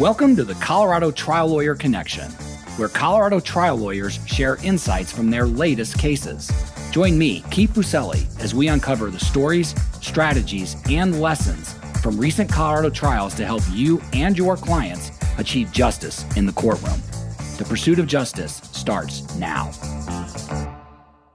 Welcome to the Colorado Trial Lawyer Connection, where Colorado trial lawyers share insights from their latest cases. Join me, Keith Fuicelli, as we uncover the stories, strategies, and lessons from recent Colorado trials to help you and your clients achieve justice in the courtroom. The pursuit of justice starts now.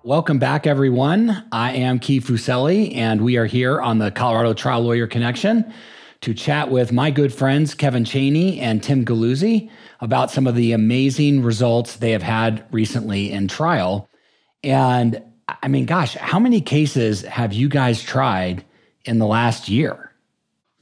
Welcome back, everyone. I am Keith Fuicelli, and we are here on the Colorado Trial Lawyer Connection to chat with my good friends Kevin Cheney and Tim Galluzzi about some of the amazing results they have had recently in trial. And I mean, gosh, how many cases have you guys tried in the last year?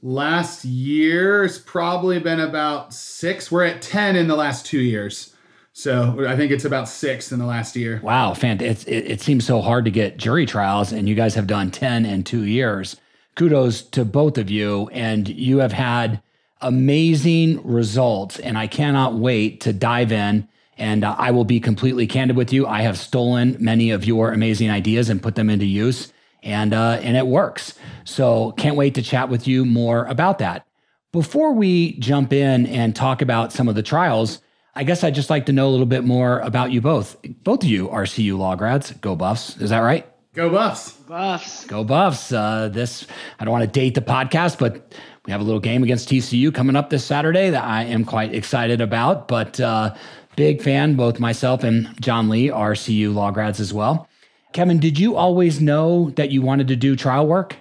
Last year has probably been about six. We're at 10 in the last two years. So I think it's about six in the last year. Wow, fantastic. It, it seems so hard to get jury trials, and you guys have done 10 in two years. Kudos to both of you, and you have had amazing results, and I cannot wait to dive in. And uh, I will be completely candid with you. I have stolen many of your amazing ideas and put them into use, and uh, and it works. So can't wait to chat with you more about that. Before we jump in and talk about some of the trials, I guess I'd just like to know a little bit more about you both. Both of you are CU law grads. Go Buffs. Is that right? Go Buffs. Buffs. Go Buffs. Uh, this, I don't want to date the podcast, but we have a little game against TCU coming up this Saturday that I am quite excited about. But uh, big fan, both myself and John Lee are CU law grads as well. Kevin, did you always know that you wanted to do trial work?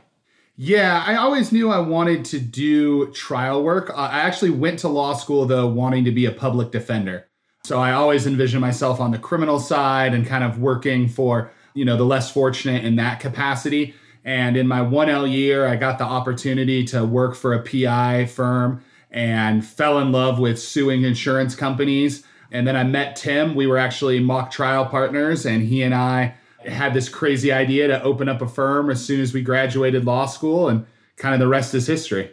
Yeah, I always knew I wanted to do trial work. I actually went to law school, though, wanting to be a public defender. So I always envisioned myself on the criminal side and kind of working for, you know, the less fortunate in that capacity. And in my 1L year, I got the opportunity to work for a PI firm and fell in love with suing insurance companies. And then I met Tim. We were actually mock trial partners, and he and I had this crazy idea to open up a firm as soon as we graduated law school, and kind of the rest is history.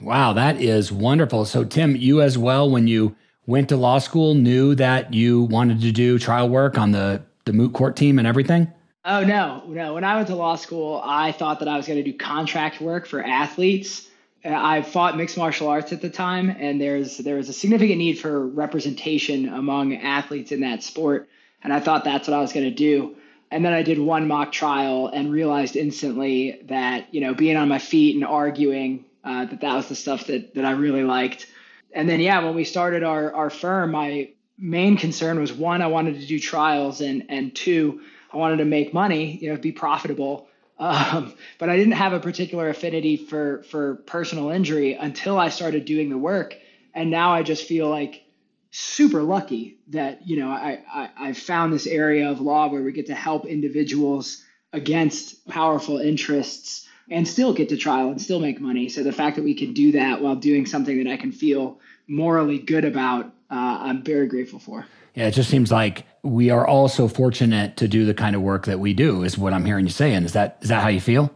Wow, that is wonderful. So, Tim, you as well, when you went to law school, knew that you wanted to do trial work on the, the moot court team and everything? Oh, no, no. When I went to law school, I thought that I was going to do contract work for athletes. I fought mixed martial arts at the time, and there's there was a significant need for representation among athletes in that sport, and I thought that's what I was going to do. And then I did one mock trial and realized instantly that, you know, being on my feet and arguing, uh, that that was the stuff that, that I really liked. And then, yeah, when we started our, our firm, my main concern was one, I wanted to do trials and, and two, I wanted to make money, you know, be profitable. Um, but I didn't have a particular affinity for, for personal injury until I started doing the work. And now I just feel like super lucky that you know I, I I found this area of law where we get to help individuals against powerful interests and still get to trial and still make money. So the fact that we can do that while doing something that I can feel morally good about, uh, I'm very grateful for. Yeah, it just seems like we are all so fortunate to do the kind of work that we do. Is what I'm hearing you saying. Is that is that how you feel?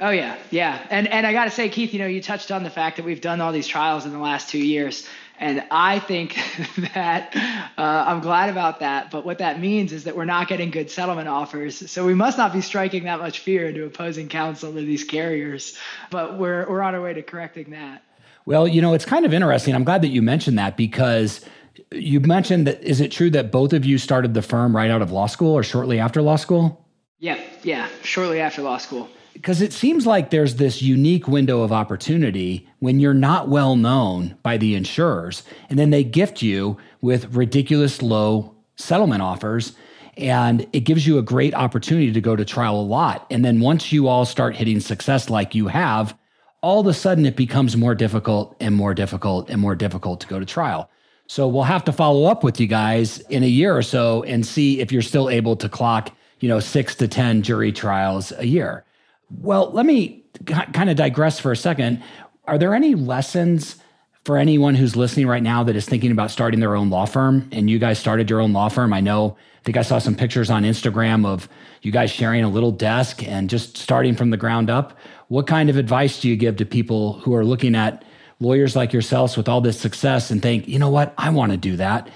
Oh yeah, yeah. And and I got to say, Keith, you know, you touched on the fact that we've done all these trials in the last two years. And I think that uh, I'm glad about that. But what that means is that we're not getting good settlement offers. So we must not be striking that much fear into opposing counsel to these carriers. But we're, we're on our way to correcting that. Well, you know, it's kind of interesting. I'm glad that you mentioned that because you mentioned that is it true that both of you started the firm right out of law school or shortly after law school? Yeah, yeah, shortly after law school because it seems like there's this unique window of opportunity when you're not well known by the insurers and then they gift you with ridiculous low settlement offers and it gives you a great opportunity to go to trial a lot and then once you all start hitting success like you have all of a sudden it becomes more difficult and more difficult and more difficult to go to trial so we'll have to follow up with you guys in a year or so and see if you're still able to clock you know 6 to 10 jury trials a year well, let me kind of digress for a second. Are there any lessons for anyone who's listening right now that is thinking about starting their own law firm? And you guys started your own law firm. I know, I think I saw some pictures on Instagram of you guys sharing a little desk and just starting from the ground up. What kind of advice do you give to people who are looking at lawyers like yourselves with all this success and think, you know what, I want to do that?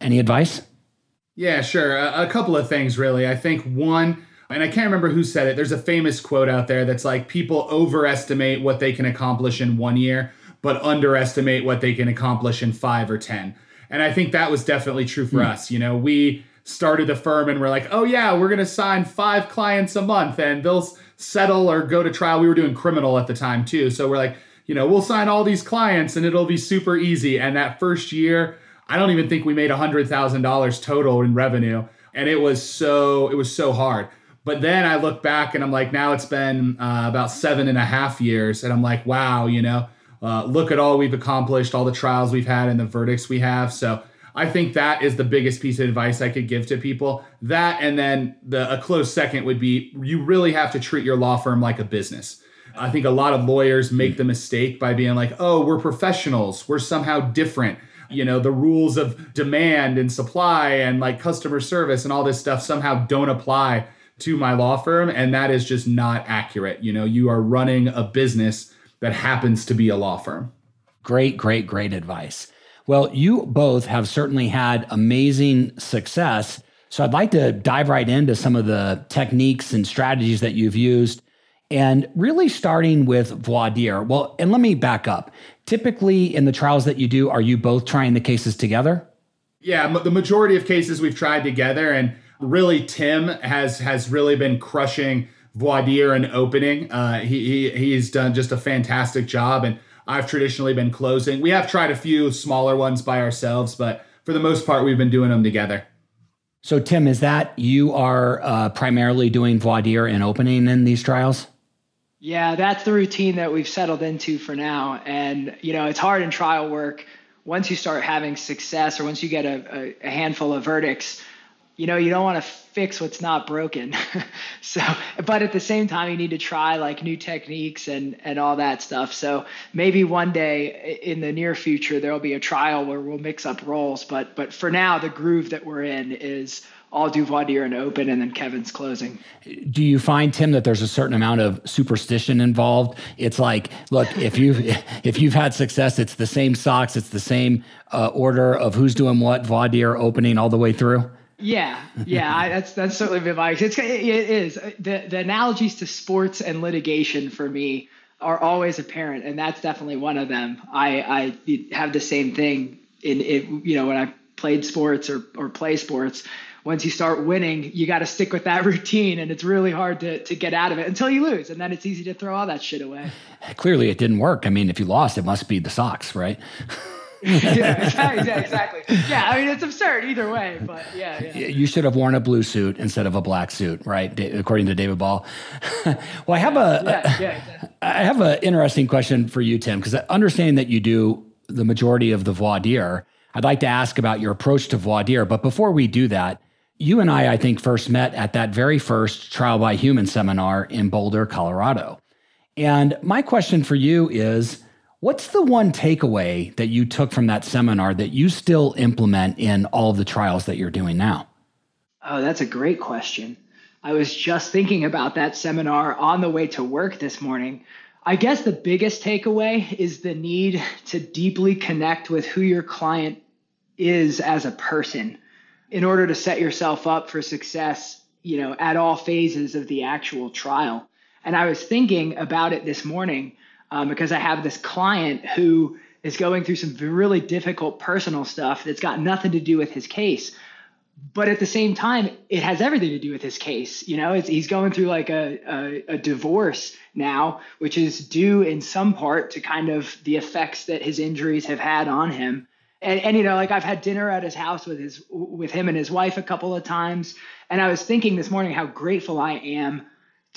Any advice? Yeah, sure. A, a couple of things, really. I think one, and I can't remember who said it. There's a famous quote out there that's like people overestimate what they can accomplish in one year, but underestimate what they can accomplish in five or 10. And I think that was definitely true for mm. us. You know, we started the firm and we're like, oh, yeah, we're going to sign five clients a month and they'll settle or go to trial. We were doing criminal at the time too. So we're like, you know, we'll sign all these clients and it'll be super easy. And that first year, I don't even think we made $100,000 total in revenue. And it was so, it was so hard. But then I look back and I'm like, now it's been uh, about seven and a half years. And I'm like, wow, you know, uh, look at all we've accomplished, all the trials we've had, and the verdicts we have. So I think that is the biggest piece of advice I could give to people. That and then the a close second would be you really have to treat your law firm like a business. I think a lot of lawyers make the mistake by being like, "Oh, we're professionals. We're somehow different." You know, the rules of demand and supply and like customer service and all this stuff somehow don't apply to my law firm and that is just not accurate. You know, you are running a business that happens to be a law firm. Great, great, great advice. Well, you both have certainly had amazing success. So I'd like to dive right into some of the techniques and strategies that you've used. And really starting with voir dire. Well, and let me back up. Typically, in the trials that you do, are you both trying the cases together? Yeah, the majority of cases we've tried together. And really, Tim has has really been crushing voir dire and opening. Uh, he, he he's done just a fantastic job, and I've traditionally been closing. We have tried a few smaller ones by ourselves, but for the most part, we've been doing them together. So, Tim, is that you are uh, primarily doing voir dire and opening in these trials? Yeah, that's the routine that we've settled into for now. And, you know, it's hard in trial work. Once you start having success or once you get a, a, a handful of verdicts, you know, you don't want to fix what's not broken. so, but at the same time, you need to try like new techniques and, and all that stuff. So maybe one day in the near future, there'll be a trial where we'll mix up roles. But, but for now, the groove that we're in is all do voir and open and then Kevin's closing. Do you find Tim that there's a certain amount of superstition involved? It's like, look, if you if you've had success, it's the same socks, it's the same uh, order of who's doing what, dire opening all the way through. Yeah, yeah, I, that's that's certainly been my. It's it is the the analogies to sports and litigation for me are always apparent, and that's definitely one of them. I I have the same thing in it. You know, when I played sports or or play sports, once you start winning, you got to stick with that routine, and it's really hard to to get out of it until you lose, and then it's easy to throw all that shit away. Clearly, it didn't work. I mean, if you lost, it must be the socks, right? yeah, exactly, exactly. Yeah, I mean it's absurd either way, but yeah, yeah. You should have worn a blue suit instead of a black suit, right? According to David Ball. well, I have a, yeah, yeah, exactly. I have an interesting question for you, Tim, because understanding that you do the majority of the voir dire, I'd like to ask about your approach to voir dire. But before we do that, you and I, I think, first met at that very first Trial by Human seminar in Boulder, Colorado. And my question for you is What's the one takeaway that you took from that seminar that you still implement in all of the trials that you're doing now? Oh, that's a great question. I was just thinking about that seminar on the way to work this morning. I guess the biggest takeaway is the need to deeply connect with who your client is as a person in order to set yourself up for success, you know, at all phases of the actual trial. And I was thinking about it this morning um, because I have this client who is going through some really difficult personal stuff that's got nothing to do with his case. But at the same time, it has everything to do with his case. You know, he's going through like a, a, a divorce now, which is due in some part to kind of the effects that his injuries have had on him. And, and you know, like I've had dinner at his house with his with him and his wife a couple of times, and I was thinking this morning how grateful I am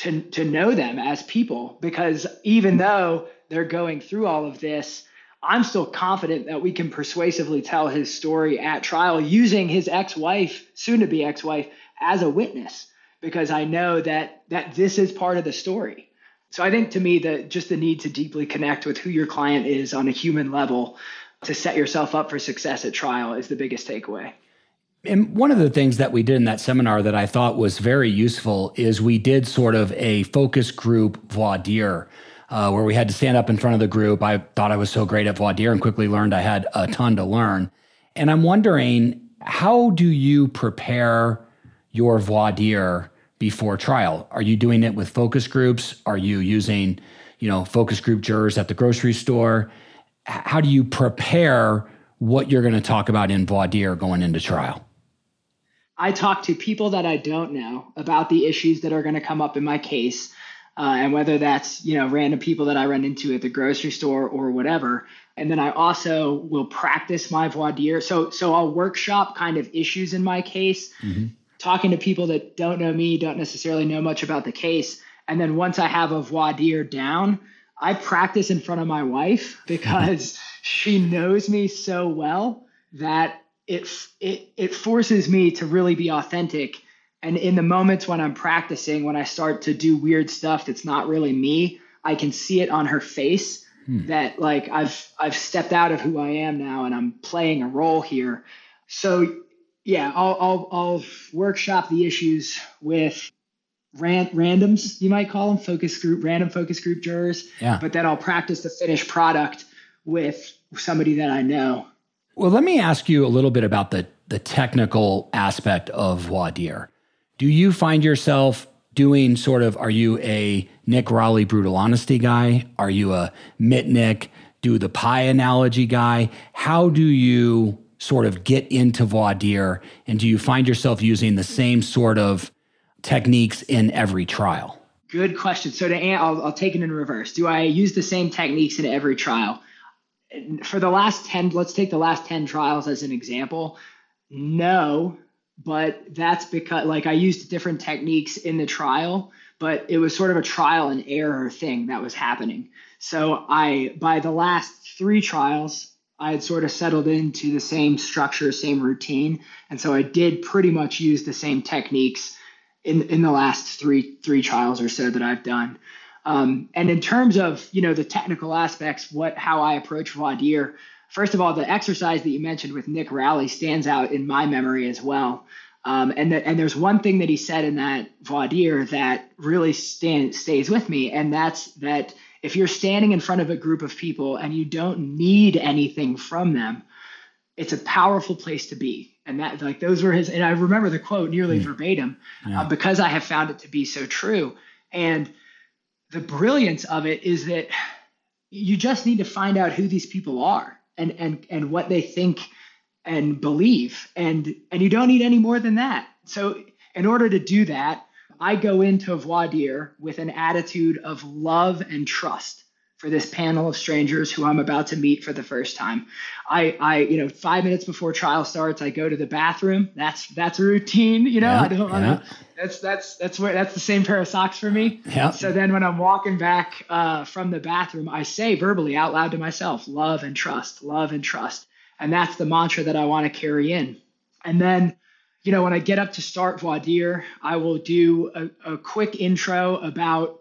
to to know them as people because even though they're going through all of this i'm still confident that we can persuasively tell his story at trial using his ex-wife soon to be ex-wife as a witness because i know that that this is part of the story. So i think to me that just the need to deeply connect with who your client is on a human level to set yourself up for success at trial is the biggest takeaway and one of the things that we did in that seminar that I thought was very useful is we did sort of a focus group voir dire. Uh, where we had to stand up in front of the group. I thought I was so great at voir dire and quickly learned I had a ton to learn. And I'm wondering, how do you prepare your voir dire before trial? Are you doing it with focus groups? Are you using, you know, focus group jurors at the grocery store? how do you prepare what you're going to talk about in voir dire going into trial? I talk to people that I don't know about the issues that are going to come up in my case. Uh, and whether that's you know random people that I run into at the grocery store or whatever. And then I also will practice my voir dire. So so I'll workshop kind of issues in my case, mm-hmm. talking to people that don't know me, don't necessarily know much about the case. And then once I have a voir dire down, I practice in front of my wife because she knows me so well that it it it forces me to really be authentic and in the moments when I'm practicing, when I start to do weird stuff that's not really me, I can see it on her face hmm. that like I've I've stepped out of who I am now and I'm playing a role here. So yeah, I'll I'll, I'll workshop the issues with ran, randoms, you might call them focus group, random focus group jurors. Yeah. But then I'll practice the finished product with somebody that I know. Well, let me ask you a little bit about the the technical aspect of dire. Do you find yourself doing sort of, are you a Nick Rowley brutal honesty guy? Are you a Mitnick do the pie analogy guy? How do you sort of get into dire? And do you find yourself using the same sort of techniques in every trial? Good question. So to I'll, I'll take it in reverse. Do I use the same techniques in every trial? For the last 10, let's take the last 10 trials as an example. No, but that's because like I used different techniques in the trial, but it was sort of a trial and error thing that was happening. So I by the last three trials, I had sort of settled into the same structure, same routine, and so I did pretty much use the same techniques in in the last three three trials or so that I've done. Um, and in terms of you know the technical aspects, what how I approach voir dire, first of all, the exercise that you mentioned with Nick Rowley stands out in my memory as well. Um, and the, and there's one thing that he said in that voir that really stand, stays with me, and that's that if you're standing in front of a group of people and you don't need anything from them, it's a powerful place to be. And that like those were his, and I remember the quote nearly mm. verbatim yeah. uh, because I have found it to be so true. And the brilliance of it is that you just need to find out who these people are and and and what they think and believe. And and you don't need any more than that. So in order to do that i go into voir dire with an attitude of love and trust for this panel of strangers who i'm about to meet for the first time i i you know five minutes before trial starts i go to the bathroom that's that's a routine you know yeah, i don't yeah. that's that's that's where that's the same pair of socks for me yeah. so then when i'm walking back uh, from the bathroom i say verbally out loud to myself love and trust love and trust and that's the mantra that I want to carry in. And then, you know, when I get up to start dire, I will do a, a quick intro about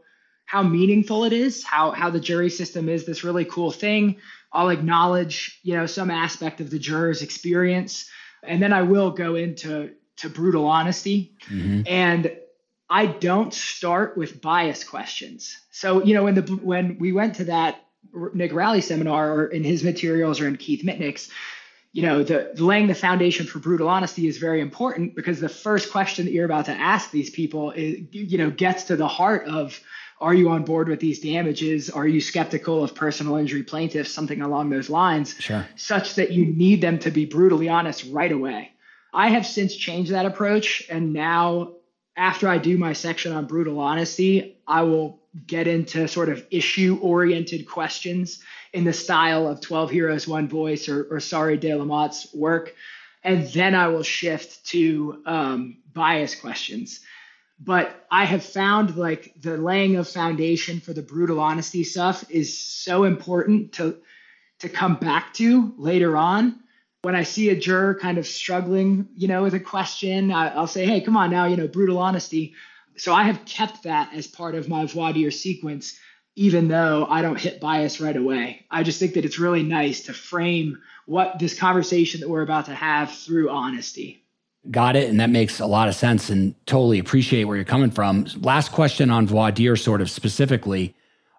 how meaningful it is, how, how the jury system is this really cool thing. I'll acknowledge, you know, some aspect of the juror's experience. And then I will go into to brutal honesty. Mm-hmm. And I don't start with bias questions. So, you know, when the when we went to that Nick Rowley seminar or in his materials or in Keith Mitnick's, you know, the laying the foundation for brutal honesty is very important because the first question that you're about to ask these people is, you know, gets to the heart of are you on board with these damages? Are you skeptical of personal injury plaintiffs? Something along those lines, sure. such that you need them to be brutally honest right away. I have since changed that approach. And now, after I do my section on brutal honesty, I will get into sort of issue oriented questions in the style of 12 Heroes, One Voice or, or Sari de la Motte's work. And then I will shift to um, bias questions. But I have found like the laying of foundation for the brutal honesty stuff is so important to to come back to later on. When I see a juror kind of struggling, you know, with a question, I, I'll say, "Hey, come on now, you know, brutal honesty." So I have kept that as part of my voir dire sequence, even though I don't hit bias right away. I just think that it's really nice to frame what this conversation that we're about to have through honesty. Got it. And that makes a lot of sense and totally appreciate where you're coming from. Last question on voir dire, sort of specifically.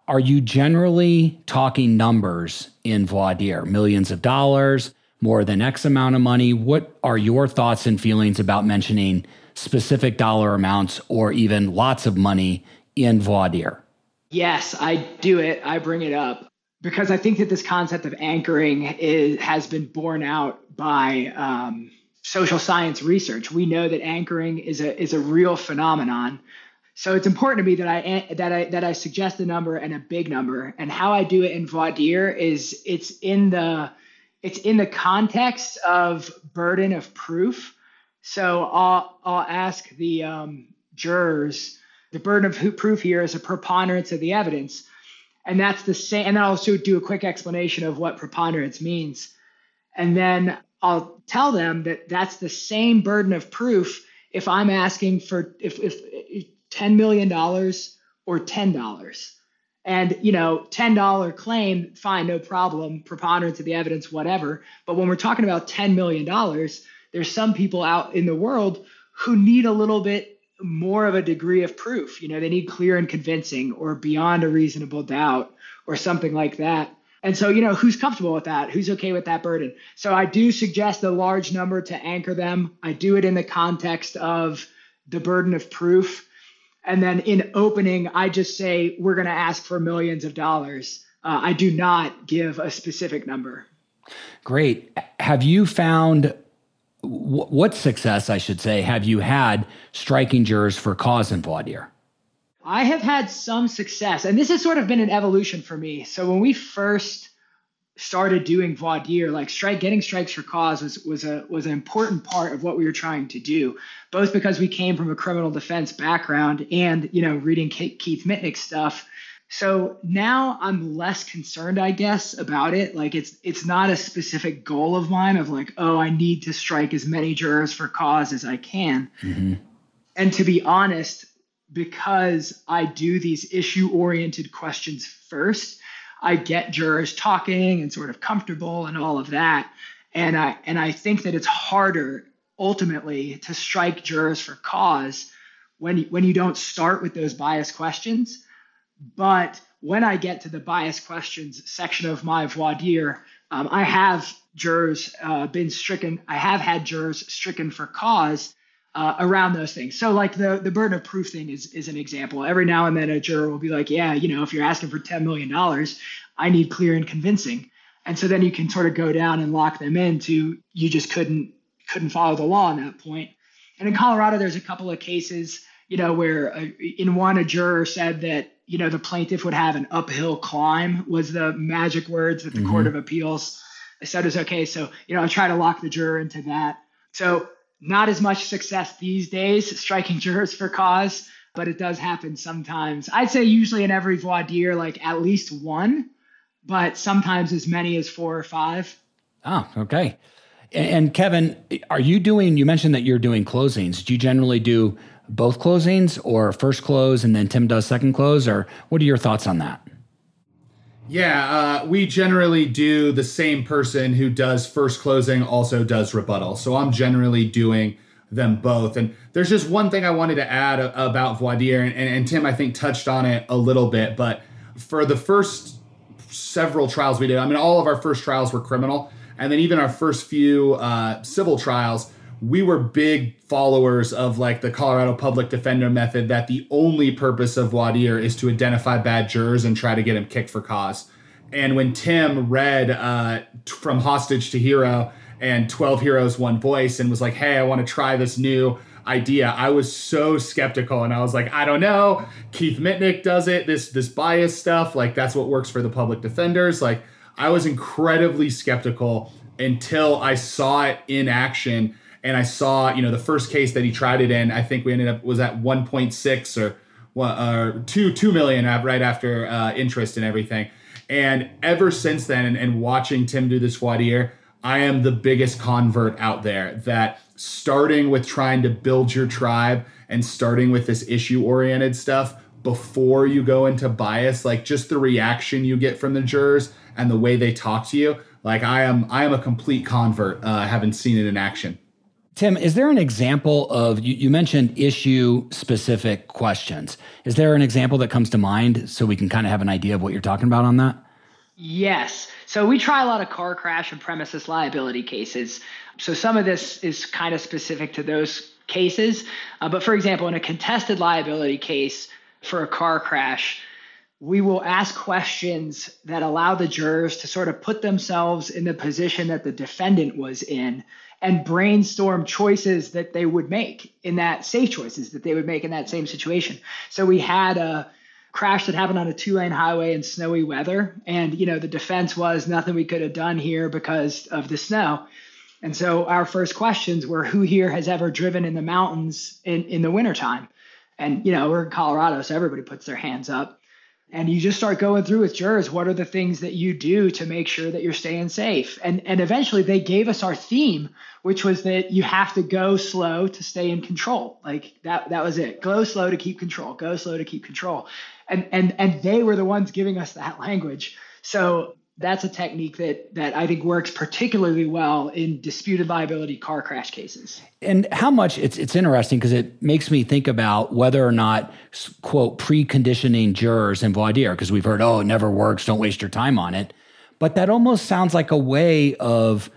Are you generally talking numbers in voir dire? Millions of dollars, more than X amount of money? What are your thoughts and feelings about mentioning specific dollar amounts or even lots of money in voir dire? Yes, I do it. I bring it up. because I think that this concept of anchoring is, has been borne out by um, social science research. We know that anchoring is a is a real phenomenon. So it's important to me that I that I that I suggest a number and a big number. And how I do it in voir dire is it's in the it's in the context of burden of proof. So I'll I'll ask the um, jurors the burden of proof here is a preponderance of the evidence. And that's the same. And I'll also do a quick explanation of what preponderance means. And then I'll tell them that that's the same burden of proof if I'm asking for if, if, if $10 million or $10. And you know, $10 claim, fine, no problem, preponderance of the evidence, whatever. But when we're talking about $10 million, there's some people out in the world who need a little bit more of a degree of proof. You know, they need clear and convincing or beyond a reasonable doubt or something like that. And so, you know, who's comfortable with that? Who's okay with that burden? So I do suggest a large number to anchor them. I do it in the context of the burden of proof. And then in opening, I just say, we're going to ask for millions of dollars. Uh, I do not give a specific number. Great. Have you found what success, I should say, have you had striking jurors for cause in voir dire? I have had some success, and this has sort of been an evolution for me. So when we first started doing dire, like strike, getting strikes for cause was was a was an important part of what we were trying to do, both because we came from a criminal defense background and you know reading Keith Mitnick stuff so now I'm less concerned, I guess, about it. Like it's it's not a specific goal of mine of like, oh, I need to strike as many jurors for cause as I can. Mm-hmm. And to be honest, because I do these issue oriented questions first, I get jurors talking and sort of comfortable and all of that. And I and I think that it's harder ultimately to strike jurors for cause when you, when you don't start with those bias questions but when I get to the bias questions section of my voir dire, um, I have jurors uh, been stricken. I have had jurors stricken for cause uh, around those things. So, like the the burden of proof thing is is an example. Every now and then, a juror will be like, "Yeah, you know, if you're asking for ten million dollars, I need clear and convincing." And so then you can sort of go down and lock them into you just couldn't couldn't follow the law on that point. And in Colorado, there's a couple of cases, you know, where uh, in one a juror said that you know, the plaintiff would have an uphill climb was the magic words that the mm-hmm. Court of Appeals said was okay. So, you know, I try to lock the juror into that. So not as much success these days striking jurors for cause, but it does happen sometimes. I'd say usually in every voir dire, like at least one, but sometimes as many as four or five. Oh, okay. And Kevin, are you doing, you mentioned that you're doing closings. Do you generally do both closings or first close and then Tim does second close? Or what are your thoughts on that? Yeah, uh, we generally do the same person who does first closing also does rebuttal. So I'm generally doing them both. And there's just one thing I wanted to add about voir dire, and, and Tim, I think, touched on it a little bit. But for the first several trials we did, I mean, all of our first trials were criminal. And then even our first few uh, civil trials, we were big followers of like the Colorado public defender method that the only purpose of dire is to identify bad jurors and try to get him kicked for cause. And when Tim read uh, From Hostage to Hero and 12 Heroes, One Voice and was like, hey, I want to try this new idea, I was so skeptical and I was like, I don't know. Keith Mitnick does it, this this bias stuff, like that's what works for the public defenders. Like I was incredibly skeptical until I saw it in action and I saw, you know, the first case that he tried it in, I think we ended up was at 1.6 or or two two million right after uh, interest and everything. And ever since then, and, and watching Tim do this dire, I am the biggest convert out there. That starting with trying to build your tribe and starting with this issue oriented stuff before you go into bias, like just the reaction you get from the jurors and the way they talk to you. Like I am, I am a complete convert. Uh, having seen it in action. Tim, is there an example of you, you, mentioned issue specific questions? Is there an example that comes to mind so we can kind of have an idea of what you're talking about on that? Yes. So we try a lot of car crash and premises liability cases. So some of this is kind of specific to those cases. Uh, but for example, in a contested liability case for a car crash, we will ask questions that allow the jurors to sort of put themselves in the position that the defendant was in and brainstorm choices that they would make in that safe choices that they would make in that same situation. So we had a crash that happened on a two lane highway in snowy weather. And, you know, the defense was nothing we could have done here because of the snow. And so our first questions were who here has ever driven in the mountains in, in the wintertime? And, you know, we're in Colorado, so everybody puts their hands up and you just start going through with jurors. What are the things that you do to make sure that you're staying safe? And and eventually they gave us our theme which was that you have to go slow to stay in control. Like that that was it. Go slow to keep control. Go slow to keep control. And and and they were the ones giving us that language. So that's a technique that that I think works particularly well in disputed liability car crash cases. And how much it's it's interesting because it makes me think about whether or not quote preconditioning jurors in voir dire because we've heard oh it never works don't waste your time on it, but that almost sounds like a way of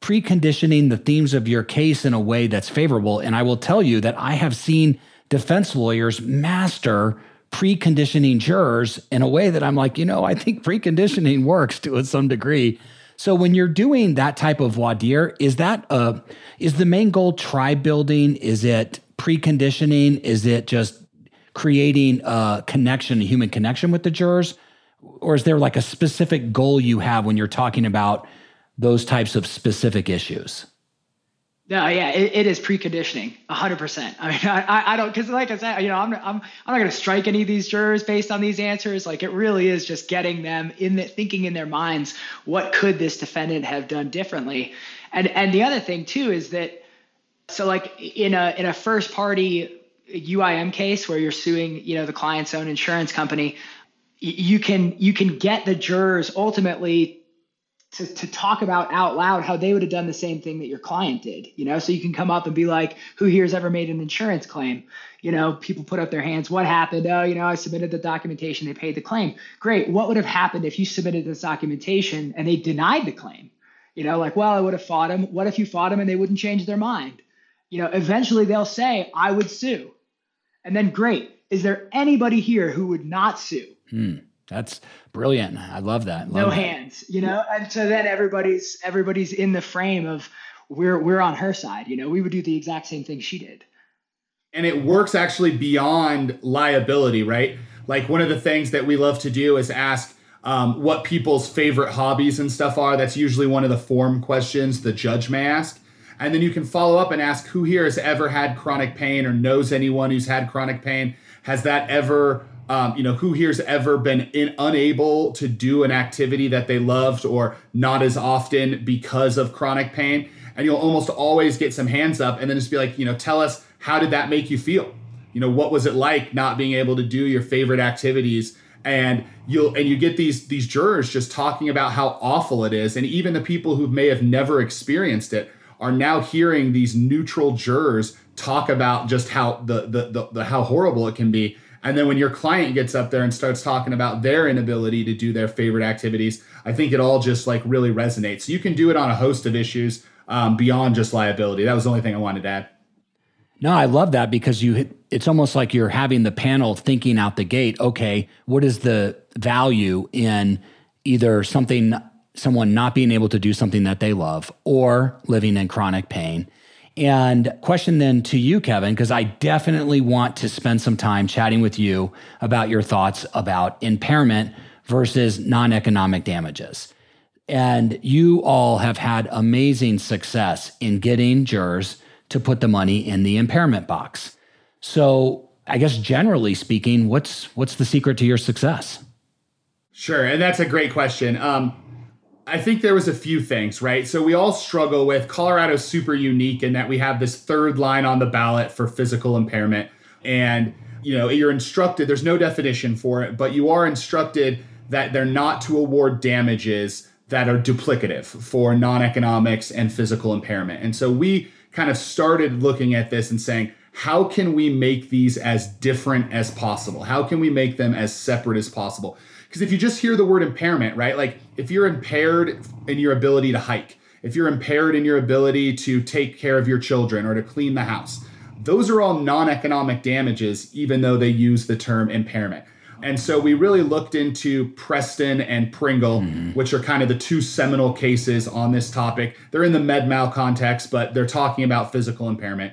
preconditioning the themes of your case in a way that's favorable. And I will tell you that I have seen defense lawyers master preconditioning jurors in a way that I'm like, you know, I think preconditioning works to some degree. So when you're doing that type of voir dire, is that uh is the main goal tribe building? Is it preconditioning? Is it just creating a connection, a human connection with the jurors? Or is there like a specific goal you have when you're talking about those types of specific issues? No, yeah, it, it is preconditioning, hundred percent. I mean, I, I don't because like I said, you know, I'm I'm I'm not going to strike any of these jurors based on these answers. Like it really is just getting them in the thinking in their minds, what could this defendant have done differently? And and the other thing too is that so like in a in a first party UIM case where you're suing, you know, the client's own insurance company, you can you can get the jurors ultimately to, to talk about out loud how they would have done the same thing that your client did you know? So you can come up and be like who here's ever made an insurance claim? You know people put up their hands what happened? Oh you know i submitted the documentation they paid the claim. Great. What would have happened if you submitted this documentation and they denied the claim? You know like well i would have fought them what if you fought them and they wouldn't change their mind? You know eventually they'll say i would sue. And then great. Is there anybody here who would not sue? Hmm. That's brilliant. I love that. Love no that. hands, you know. And so then everybody's everybody's in the frame of we're we're on her side. You know, we would do the exact same thing she did. And it works actually beyond liability, right? Like one of the things that we love to do is ask um, what people's favorite hobbies and stuff are. That's usually one of the form questions the judge may ask. And then you can follow up and ask who here has ever had chronic pain or knows anyone who's had chronic pain. Has that ever um, you know, who here's ever been in, unable to do an activity that they loved or not as often because of chronic pain? And you'll almost always get some hands up and then just be like, you know, tell us how did that make you feel? You know, what was it like not being able to do your favorite activities? And you'll and you get these these jurors just talking about how awful it is, and even the people who may have never experienced it are now hearing these neutral jurors talk about just how the the, the, the how horrible it can be and then when your client gets up there and starts talking about their inability to do their favorite activities, I think it all just like really resonates. So you can do it on a host of issues um, beyond just liability. That was the only thing I wanted to add. No, I love that because you it's almost like you're having the panel thinking out the gate, okay, what is the value in either something someone not being able to do something that they love or living in chronic pain and question then to you, Kevin, because I definitely want to spend some time chatting with you about your thoughts about impairment versus non economic damages. And you all have had amazing success in getting jurors to put the money in the impairment box. So, I guess generally speaking, what's what's the secret to your success? Sure, and that's a great question. Um, I think there was a few things, right? So we all struggle with Colorado's super unique in that we have this third line on the ballot for physical impairment. And, you know, you're instructed, there's no definition for it, but you are instructed that they're not to award damages that are duplicative for non economics and physical impairment. And so we kind of started looking at this and saying, how can we make these as different as possible? How can we make them as separate as possible? Because if you just hear the word impairment, right? Like if you're impaired in your ability to hike, if you're impaired in your ability to take care of your children or to clean the house, those are all non economic damages, even though they use the term impairment. And so we really looked into Preston and Pringle, mm-hmm. which are kind of the two seminal cases on this topic. They're in the med mal context, but they're talking about physical impairment.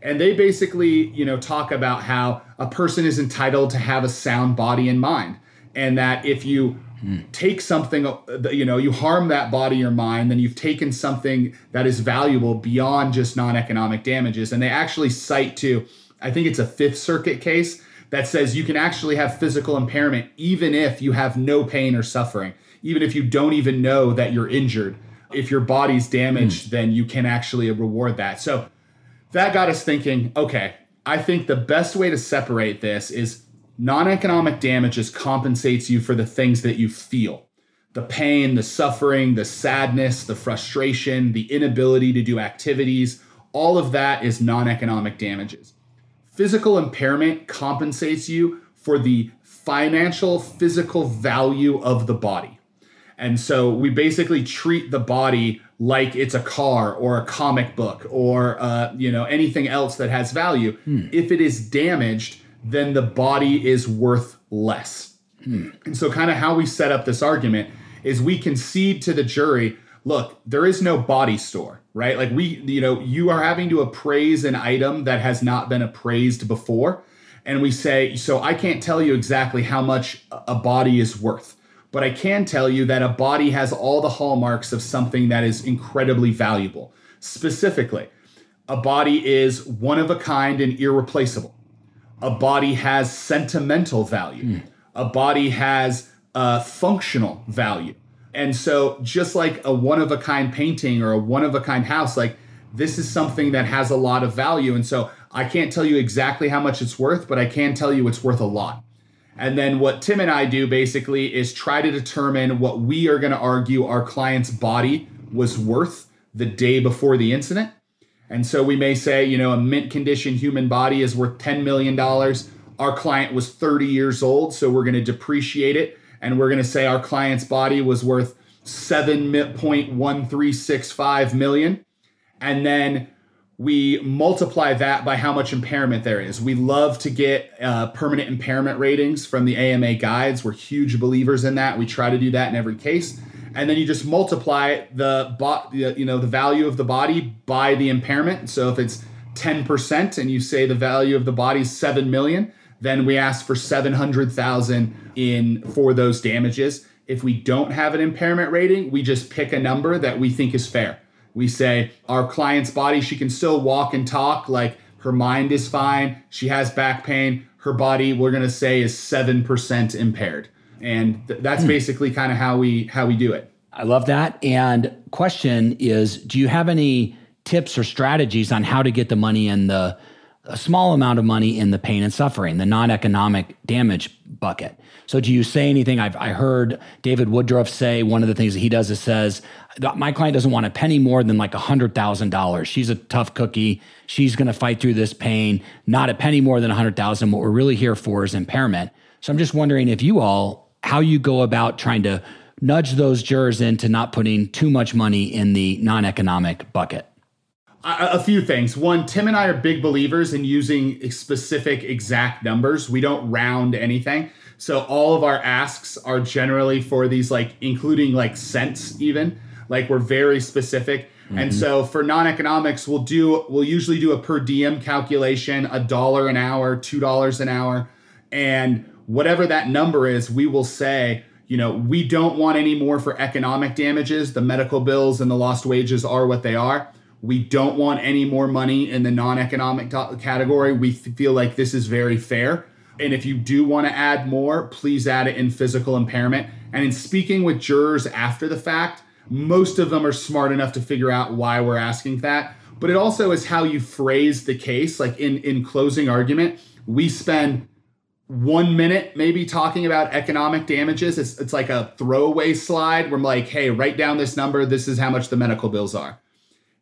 And they basically, you know, talk about how a person is entitled to have a sound body and mind. And that if you mm. take something, you know, you harm that body or mind, then you've taken something that is valuable beyond just non economic damages. And they actually cite to, I think it's a Fifth Circuit case that says you can actually have physical impairment even if you have no pain or suffering, even if you don't even know that you're injured. If your body's damaged, mm. then you can actually reward that. So that got us thinking okay, I think the best way to separate this is non economic damages compensates you for the things that you feel the pain, the suffering, the sadness, the frustration, the inability to do activities. All of that is non economic damages. Physical impairment compensates you for the financial, physical value of the body. And so we basically treat the body like it's a car or a comic book or uh, you know anything else that has value. Hmm. If it is damaged, then the body is worth less. Hmm. And so, kind of how we set up this argument is we concede to the jury look, there is no body store, right? Like we, you know, you are having to appraise an item that has not been appraised before. And we say, so I can't tell you exactly how much a body is worth, but I can tell you that a body has all the hallmarks of something that is incredibly valuable. Specifically, a body is one of a kind and irreplaceable. A body has sentimental value. Mm. A body has uh, functional value and so, just like a one of a kind painting or a one of a kind house, like this is something that has a lot of value. And so, I can't tell you exactly how much it's worth, but I can tell you it's worth a lot. And then, what Tim and I do basically is try to determine what we are going to argue our client's body was worth the day before the incident. And so, we may say, you know, a mint condition human body is worth $10 million. Our client was 30 years old, so we're going to depreciate it and we're going to say our client's body was worth 7.1365 million and then we multiply that by how much impairment there is. We love to get uh, permanent impairment ratings from the AMA guides. We're huge believers in that. We try to do that in every case. And then you just multiply the, bo- you know the value of the body by the impairment. So if it's 10% and you say the value of the body is 7 million, then we ask for 700,000 in for those damages. If we don't have an impairment rating, we just pick a number that we think is fair. We say our client's body, she can still walk and talk, like her mind is fine, she has back pain, her body we're to say is 7% impaired. And th- that's hmm. basically kind of how we how we do it. I love that. And question is, do you have any tips or strategies on how to get the money in the a small amount of money in the pain and suffering, the non economic damage bucket. So, do you say anything? I've I heard David Woodruff say one of the things that he does is says, My client doesn't want a penny more than like a $100,000. She's a tough cookie. She's going to fight through this pain, not a penny more than a 100000 What we're really here for is impairment. So, I'm just wondering if you all, how you go about trying to nudge those jurors into not putting too much money in the non economic bucket a few things. One, Tim and I are big believers in using specific exact numbers. We don't round anything. So all of our asks are generally for these like including like cents even. Like we're very specific. Mm-hmm. And so for non-economics, we'll do we'll usually do a per diem calculation, a dollar an hour, two dollars an hour. And whatever that number is, we will say, you know, we don't want any more for economic damages. The medical bills and the lost wages are what they are we don't want any more money in the non economic category. We feel like this is very fair. And if you do want to add more, please add it in physical impairment. And in speaking with jurors after the fact, most of them are smart enough to figure out why we're asking that. But it also is how you phrase the case. Like in, in closing argument, we spend one minute maybe talking about economic damages. It's, it's like a throwaway slide where I'm like, hey, write down this number. This is how much the medical bills are.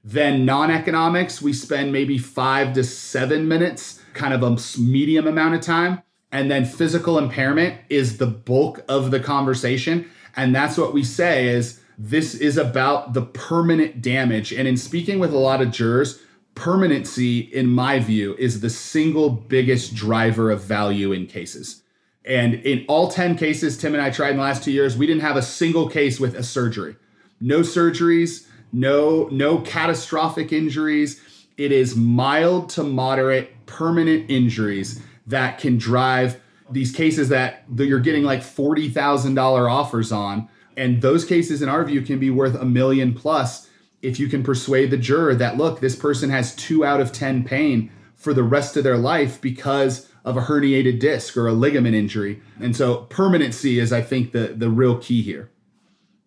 Then non economics, we spend maybe five to seven minutes, kind of a medium amount of time. And then physical impairment is the bulk of the conversation. And that's what we say is this is about the permanent damage. And in speaking with a lot of jurors, permanency, in my view, is the single biggest driver of value in cases. And in all 10 cases Tim and I tried in the last two years, we didn't have a single case with a surgery. No surgeries, no, no catastrophic injuries. It is mild to moderate permanent injuries that can drive these cases that you're getting like $40,000 offers on. And those cases, in our view, can be worth a million plus if you can persuade the juror that, look, this person has two out of 10 pain for the rest of their life because of a herniated disc or a ligament injury. And so permanency is, I think, the, the real key here.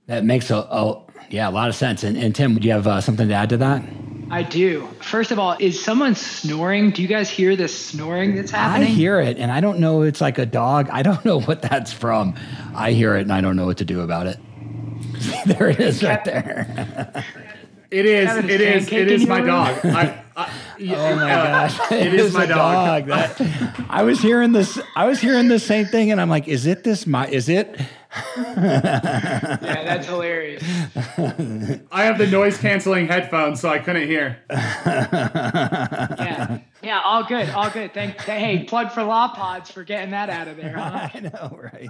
That makes a, a yeah, a lot of sense. And, and Tim, would you have uh, something to add to that? I do. First of all, is someone snoring? Do you guys hear this snoring that's happening? I hear it, and I don't know. It's like a dog. I don't know what that's from. I hear it, and I don't know what to do about it. there it is, right there. It is. It is. It is my dog. I, I, oh my uh, gosh! it, it is, is my dog. dog. That, I was hearing this. I was hearing the same thing, and I'm like, "Is it this? My? Is it?" yeah, that's hilarious. I have the noise canceling headphones, so I couldn't hear. yeah, yeah, all good, all good. Thank, hey, plug for Law Pods for getting that out of there. Huh? I know, right?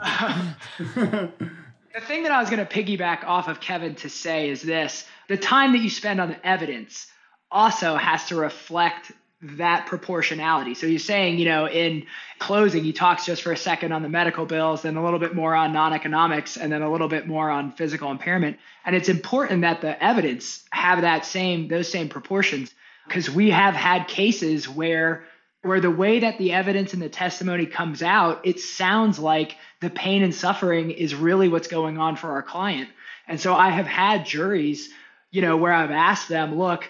The thing that I was going to piggyback off of Kevin to say is this: the time that you spend on the evidence also has to reflect that proportionality. So you're saying, you know, in closing, he talks just for a second on the medical bills, then a little bit more on non-economics, and then a little bit more on physical impairment. And it's important that the evidence have that same those same proportions because we have had cases where where the way that the evidence and the testimony comes out, it sounds like the pain and suffering is really what's going on for our client. And so I have had juries, you know, where I've asked them, look,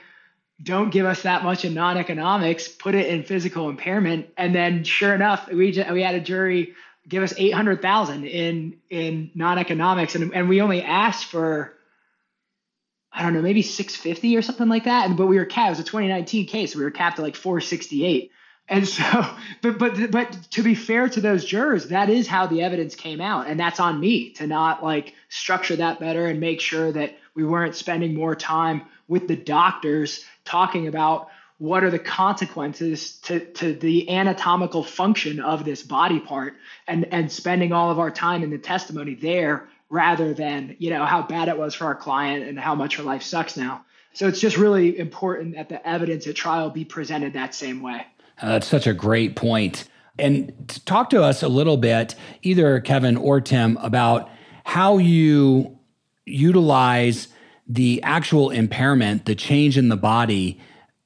don't give us that much in non-economics, put it in physical impairment, and then sure enough, we just, we had a jury give us eight hundred thousand in in non-economics, and and we only asked for I don't know maybe six fifty or something like that, and but we were capped. It was a 2019 case, we were capped at like 468. And so, but but but to be fair to those jurors, that is how the evidence came out, and that's on me to not like structure that better and make sure that we weren't spending more time with the doctors talking about what are the consequences to, to the anatomical function of this body part and, and spending all of our time in the testimony there rather than you know how bad it was for our client and how much her life sucks now. So it's just really important that the evidence at trial be presented that same way uh, that's such a great point. And talk to us a little bit, either Kevin or Tim, about how you utilize the actual impairment, the change in the body.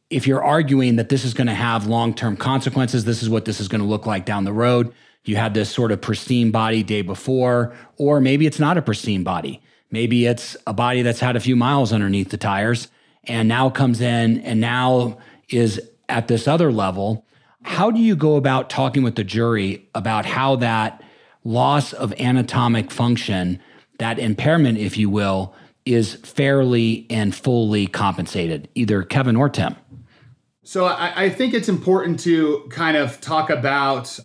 If you're arguing that this is going to have long term consequences, this is what this is going to look like down the road. You had this sort of pristine body day before, or maybe it's not a pristine body. Maybe it's a body that's had a few miles underneath the tires and now comes in and now is at this other level, how do you go about talking with the jury about how that loss of anatomic function, that impairment, if you will, is fairly and fully compensated, either Kevin or Tim? So I, I, think it's important to kind of talk about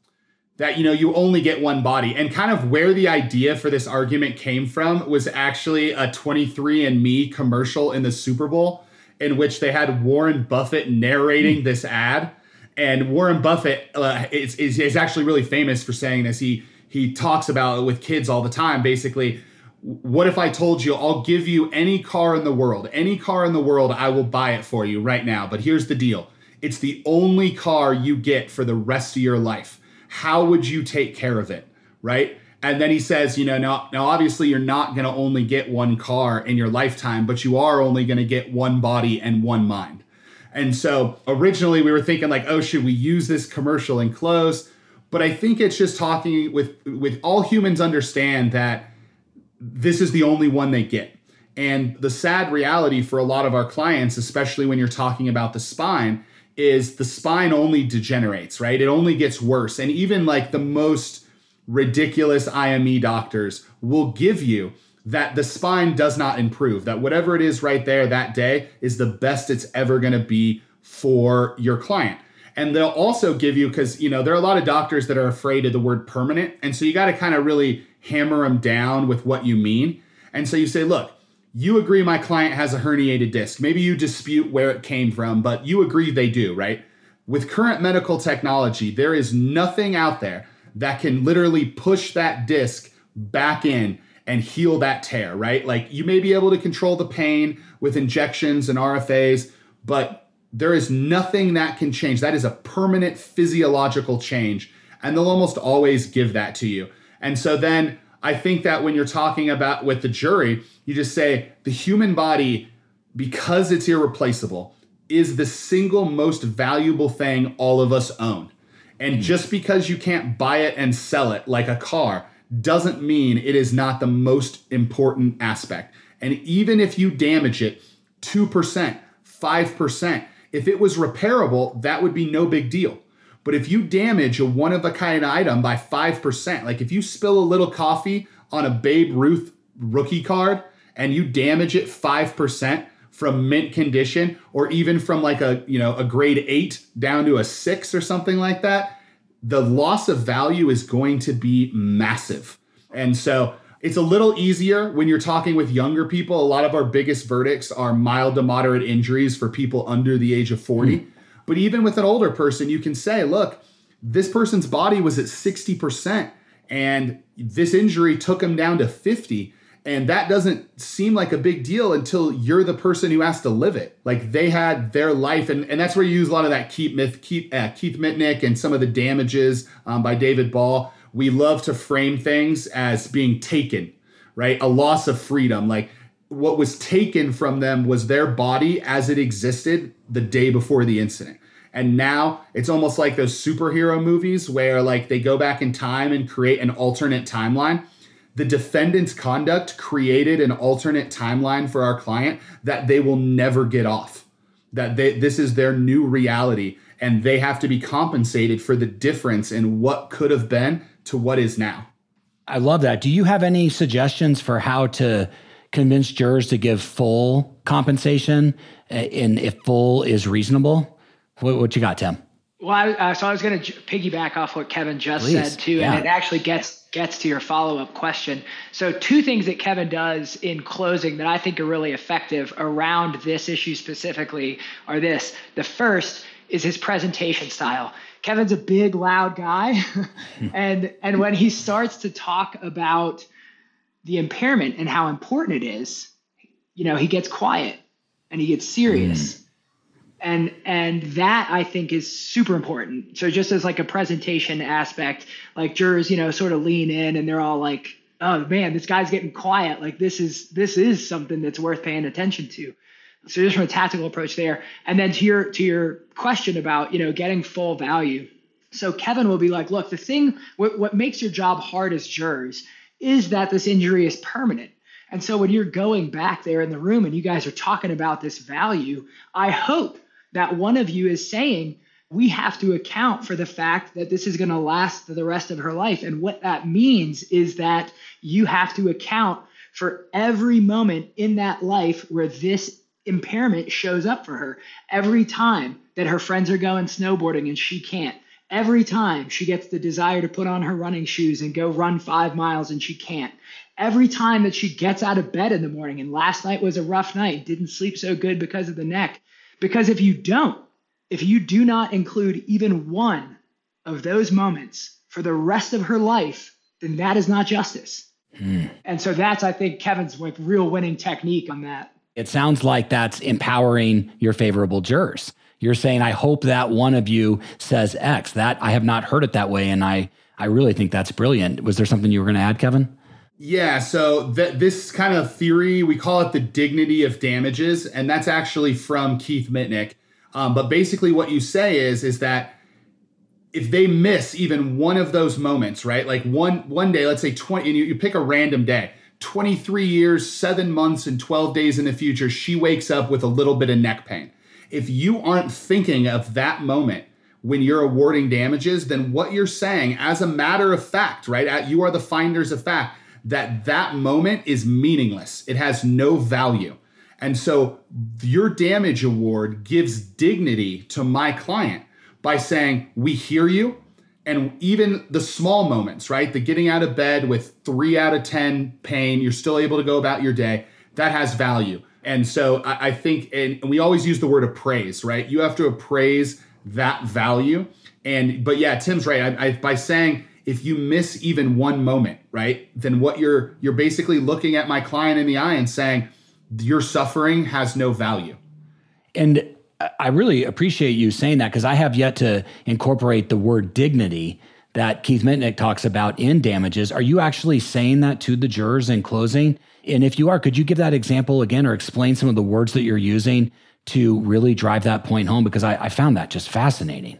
that, you know, you only get one body and kind of where the idea for this argument came from was actually a 23andMe commercial in the Super Bowl in which they had Warren Buffett narrating mm. this ad. And Warren Buffett uh, is, is, is actually really famous for saying this. He he talks about it with kids all the time. Basically, what if I told you I'll give you any car in the world, any car in the world, I will buy it for you right now. But here's the deal: it's the only car you get for the rest of your life. How would you take care of it? Right? And then he says, you know, now, now obviously you're not going to only get one car in your lifetime, but you are only going to get one body and one mind. And so originally we were thinking like, oh, should we use this commercial in close? But I think it's just talking with with all humans understand that this is the only one they get. And the sad reality for a lot of our clients, especially when you're talking about the spine, is the spine only degenerates, right? It only gets worse. And even like the most ridiculous IME doctors will give you that the spine does not improve, that whatever it is right there that day is the best it's ever going to be for your client. And they'll also give you, because, you know, there are a lot of doctors that are afraid of the word permanent. And so you got to kind of really hammer them down with what you mean. And so you say, look, you agree my client has a herniated disc. Maybe you dispute where it came from, but you agree they do, right? With current medical technology, there is nothing out there that can literally push that disc back in and heal that tear, right? Like you may be able to control the pain with injections and RFAs, but there is nothing that can change. That is a permanent physiological change. And they'll almost always give that to you. And so then I think that when you're talking about with the jury, you just say the human body, because it's irreplaceable, is the single most valuable thing all of us own. And hmm. just because you can't buy it and sell it like a car doesn't mean it is not the most important aspect. And even if you damage it 2%, 5%, if it was repairable, that would be no big deal. But if you damage a one of a kind item by 5%, like if you spill a little coffee on a Babe Ruth rookie card and you damage it 5%, from mint condition or even from like a you know a grade 8 down to a 6 or something like that the loss of value is going to be massive. And so it's a little easier when you're talking with younger people. A lot of our biggest verdicts are mild to moderate injuries for people under the age of 40 mm. but even with an older person you can say look this person's body was at 60% and this injury took him down to 50 and that doesn't seem like a big deal until you're the person who has to live it. Like they had their life, and, and that's where you use a lot of that Keith, Myth, Keith, uh, Keith Mitnick and some of the damages um, by David Ball. We love to frame things as being taken, right? A loss of freedom. Like what was taken from them was their body as it existed the day before the incident. And now it's almost like those superhero movies where like they go back in time and create an alternate timeline the defendant's conduct created an alternate timeline for our client that they will never get off. That they, this is their new reality and they have to be compensated for the difference in what could have been to what is now. I love that. Do you have any suggestions for how to convince jurors to give full compensation eh, and if full is reasonable? What, what you got, Tim? Well, I, uh, so I was going to j- piggyback off what Kevin just Please. said too, yeah. and it actually gets gets to your follow up question. So, two things that Kevin does in closing that I think are really effective around this issue specifically are this. The first is his presentation style. Kevin's a big, loud guy, and and when he starts to talk about the impairment and how important it is, you know, he gets quiet and he gets serious. Mm and and that i think is super important. So just as like a presentation aspect like jurors you know sort of lean in and they're all like oh man this guy's getting quiet. Like this is this is something that's worth paying attention to. So just from a tactical approach there. And then to your to your question about you know getting full value. So kevin will be like look the thing what, what makes your job hard as jurors is that this injury is permanent. And so when you're going back there in the room and you guys are talking about this value i hope that one of you is saying, we have to account for the fact that this is going to last the rest of her life. And what that means is that you have to account for every moment in that life where this impairment shows up for her. Every time that her friends are going snowboarding and she can't. Every time she gets the desire to put on her running shoes and go run five miles and she can't. Every time that she gets out of bed in the morning and last night was a rough night, didn't sleep so good because of the neck because if you don't, if you do not include even one of those moments for the rest of her life, then that is not justice. Hmm. And so that's, I think, Kevin's like real winning technique on that. It sounds like that's empowering your favorable jurors. You're saying, I hope that one of you says X. That I have not heard it that way. And I, I really think that's brilliant. Was there something you were going to add, Kevin? Yeah, so th- this kind of theory, we call it the dignity of damages, and that's actually from Keith Mitnick. Um, but basically, what you say is is that if they miss even one of those moments, right? Like one one day, let's say twenty, and you, you pick a random day, twenty three years, seven months, and twelve days in the future, she wakes up with a little bit of neck pain. If you aren't thinking of that moment when you're awarding damages, then what you're saying, as a matter of fact, right? You are the finders of fact that that moment is meaningless. It has no value. And so your damage award gives dignity to my client by saying, We hear you. And even the small moments, right? The getting out of bed with three out of 10 pain, you're still able to go about your day. That has value. And so I, I think, and we always use the word appraise, right? You have to appraise that value. And, but yeah, Tim's right. I, I, by saying, if you miss even one moment, right? Then what you're you're basically looking at my client in the eye and saying your suffering has no value. And I really appreciate you saying that because I have yet to incorporate the word dignity that Keith Mitnick talks about in damages. Are you actually saying that to the jurors in closing? And if you are, could you give that example again or explain some of the words that you're using to really drive that point home? Because I, I found that just fascinating.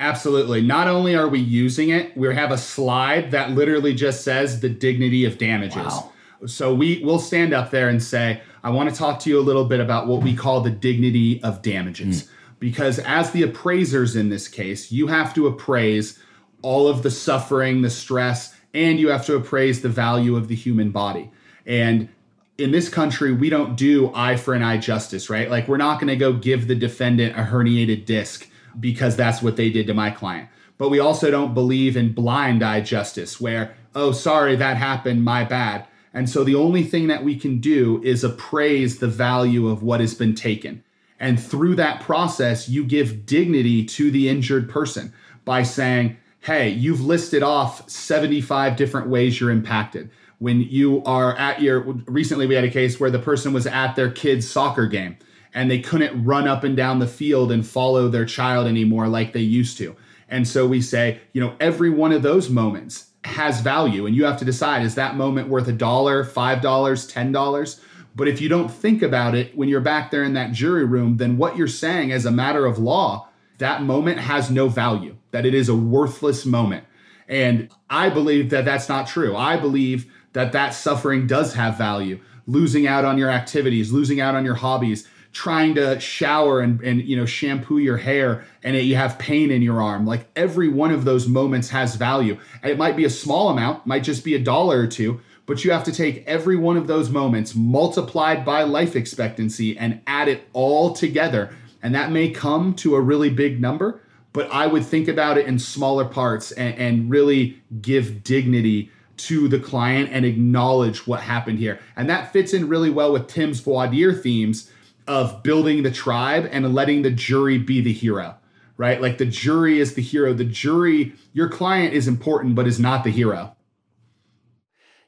Absolutely. Not only are we using it, we have a slide that literally just says the dignity of damages. Wow. So we will stand up there and say, I want to talk to you a little bit about what we call the dignity of damages. Mm. Because as the appraisers in this case, you have to appraise all of the suffering, the stress, and you have to appraise the value of the human body. And in this country, we don't do eye for an eye justice, right? Like, we're not going to go give the defendant a herniated disc because that's what they did to my client. But we also don't believe in blind eye justice, where, oh, sorry, that happened, my bad. And so the only thing that we can do is appraise the value of what has been taken. And through that process, you give dignity to the injured person by saying, hey, you've listed off 75 different ways you're impacted. When you are at your, recently we had a case where the person was at their kid's soccer game and they couldn't run up and down the field and follow their child anymore like they used to. And so we say, you know, every one of those moments has value and you have to decide is that moment worth a dollar, $5, $10? But if you don't think about it when you're back there in that jury room, then what you're saying as a matter of law, that moment has no value, that it is a worthless moment. And I believe that that's not true. I believe that that suffering does have value. Losing out on your activities, losing out on your hobbies, trying to shower and, and you know shampoo your hair and you have pain in your arm. Like every one of those moments has value. It might be a small amount might just be a dollar or two but you have to take every one of those moments multiplied by life expectancy and add it all together. And that may come to a really big number but i would think about it in smaller parts and, and really give dignity to the client and acknowledge what happened here. And that fits in really well with tim's voir dire themes of building the tribe and letting the jury be the hero, right? Like the jury is the hero. The jury, your client is important, but is not the hero.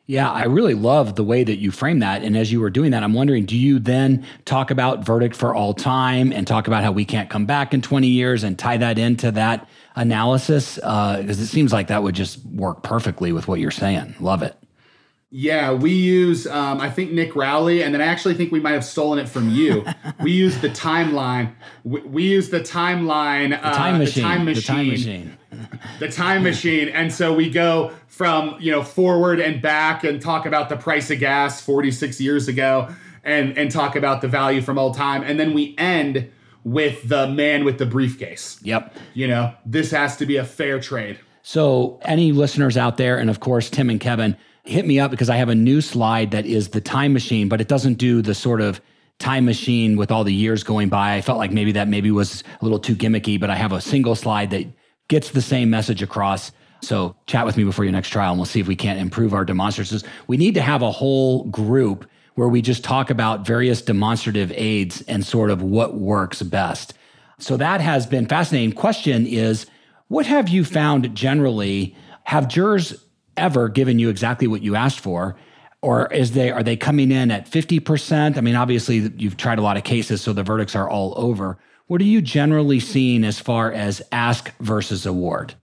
Yeah, I really love the way that you frame that. And as you were doing that, I'm wondering, do you then talk about verdict for all time and talk about how we can't come back in 20 years and tie that into that analysis? Because uh, it seems like that would just work perfectly with what you're saying. Love it. Yeah, we use um, I think Nick Rowley, and then I actually think we might have stolen it from you. we use the timeline. We, we use the timeline. The time uh, machine. The time machine. The time machine. the time machine. And so we go from you know forward and back and talk about the price of gas 46 years ago, and and talk about the value from old time, and then we end with the man with the briefcase. Yep. You know, this has to be a fair trade. So, any listeners out there, and of course, Tim and Kevin hit me up because I have a new slide that is the time machine, but it doesn't do the sort of time machine with all the years going by. I felt like maybe that maybe was a little too gimmicky, but I have a single slide that gets the same message across. So chat with me before your next trial and we'll see if we can't improve our demonstratives. We need to have a whole group where we just talk about various demonstrative aids and sort of what works best. So that has been fascinating. Question is, what have you found generally? Have jurors ever given you exactly what you asked for? Or is they are they coming in at 50%? I mean, obviously you've tried a lot of cases, so the verdicts are all over. What are you generally seeing as far as ask versus award?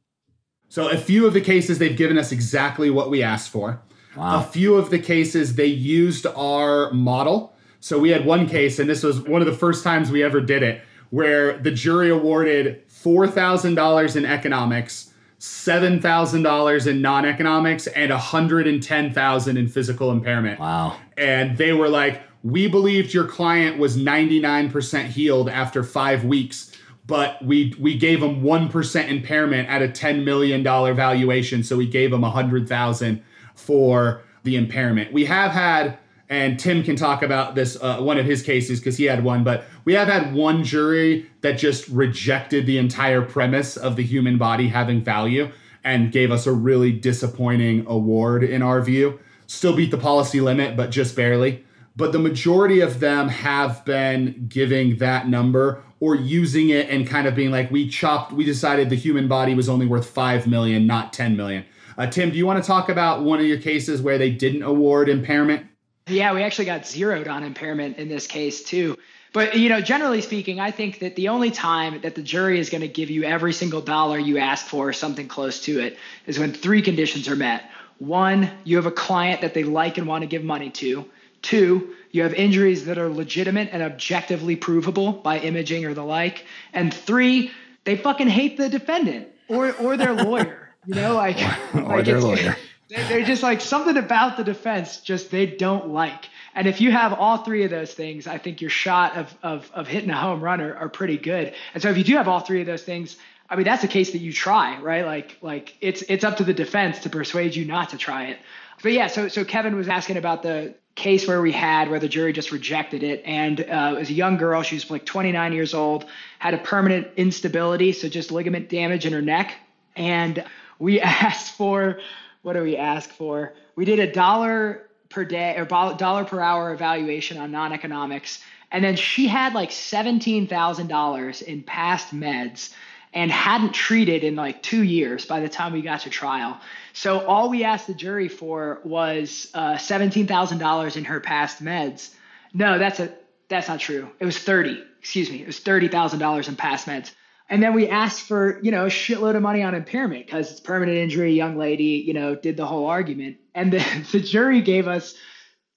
So a few of the cases they've given us exactly what we asked for. Wow. A few of the cases they used our model. So we had one case, and this was one of the first times we ever did it, where the jury awarded $4,000 in economics $7,000 in non-economics and 110,000 in physical impairment. Wow. And they were like, "We believed your client was 99% healed after 5 weeks, but we we gave him 1% impairment at a 10 million dollar valuation, so we gave him 100,000 for the impairment." We have had and Tim can talk about this uh, one of his cases because he had one. But we have had one jury that just rejected the entire premise of the human body having value and gave us a really disappointing award in our view. Still beat the policy limit, but just barely. But the majority of them have been giving that number or using it and kind of being like, we chopped, we decided the human body was only worth 5 million, not 10 million. Uh, Tim, do you want to talk about one of your cases where they didn't award impairment? Yeah, we actually got zeroed on impairment in this case too. But you know, generally speaking, I think that the only time that the jury is going to give you every single dollar you ask for, or something close to it, is when three conditions are met. One, you have a client that they like and want to give money to. Two, you have injuries that are legitimate and objectively provable by imaging or the like. And three, they fucking hate the defendant or or their lawyer. You know, like or like their lawyer. They're just like something about the defense just they don't like. And if you have all three of those things, I think your shot of of, of hitting a home run are, are pretty good. And so if you do have all three of those things, I mean that's a case that you try, right? Like like it's it's up to the defense to persuade you not to try it. But yeah, so so Kevin was asking about the case where we had where the jury just rejected it, and uh, it was a young girl. She was like 29 years old, had a permanent instability, so just ligament damage in her neck, and we asked for what do we ask for? We did a dollar per day or dollar per hour evaluation on non-economics, and then she had like seventeen thousand dollars in past meds and hadn't treated in like two years by the time we got to trial. So all we asked the jury for was uh, seventeen thousand dollars in her past meds. No, that's a that's not true. It was thirty. Excuse me. It was thirty thousand dollars in past meds. And then we asked for you know a shitload of money on impairment because it's permanent injury. Young lady, you know, did the whole argument, and the, the jury gave us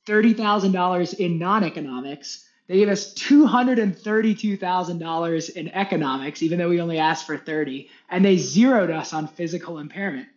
thirty thousand dollars in non-economics they gave us $232,000 in economics, even though we only asked for 30, and they zeroed us on physical impairment.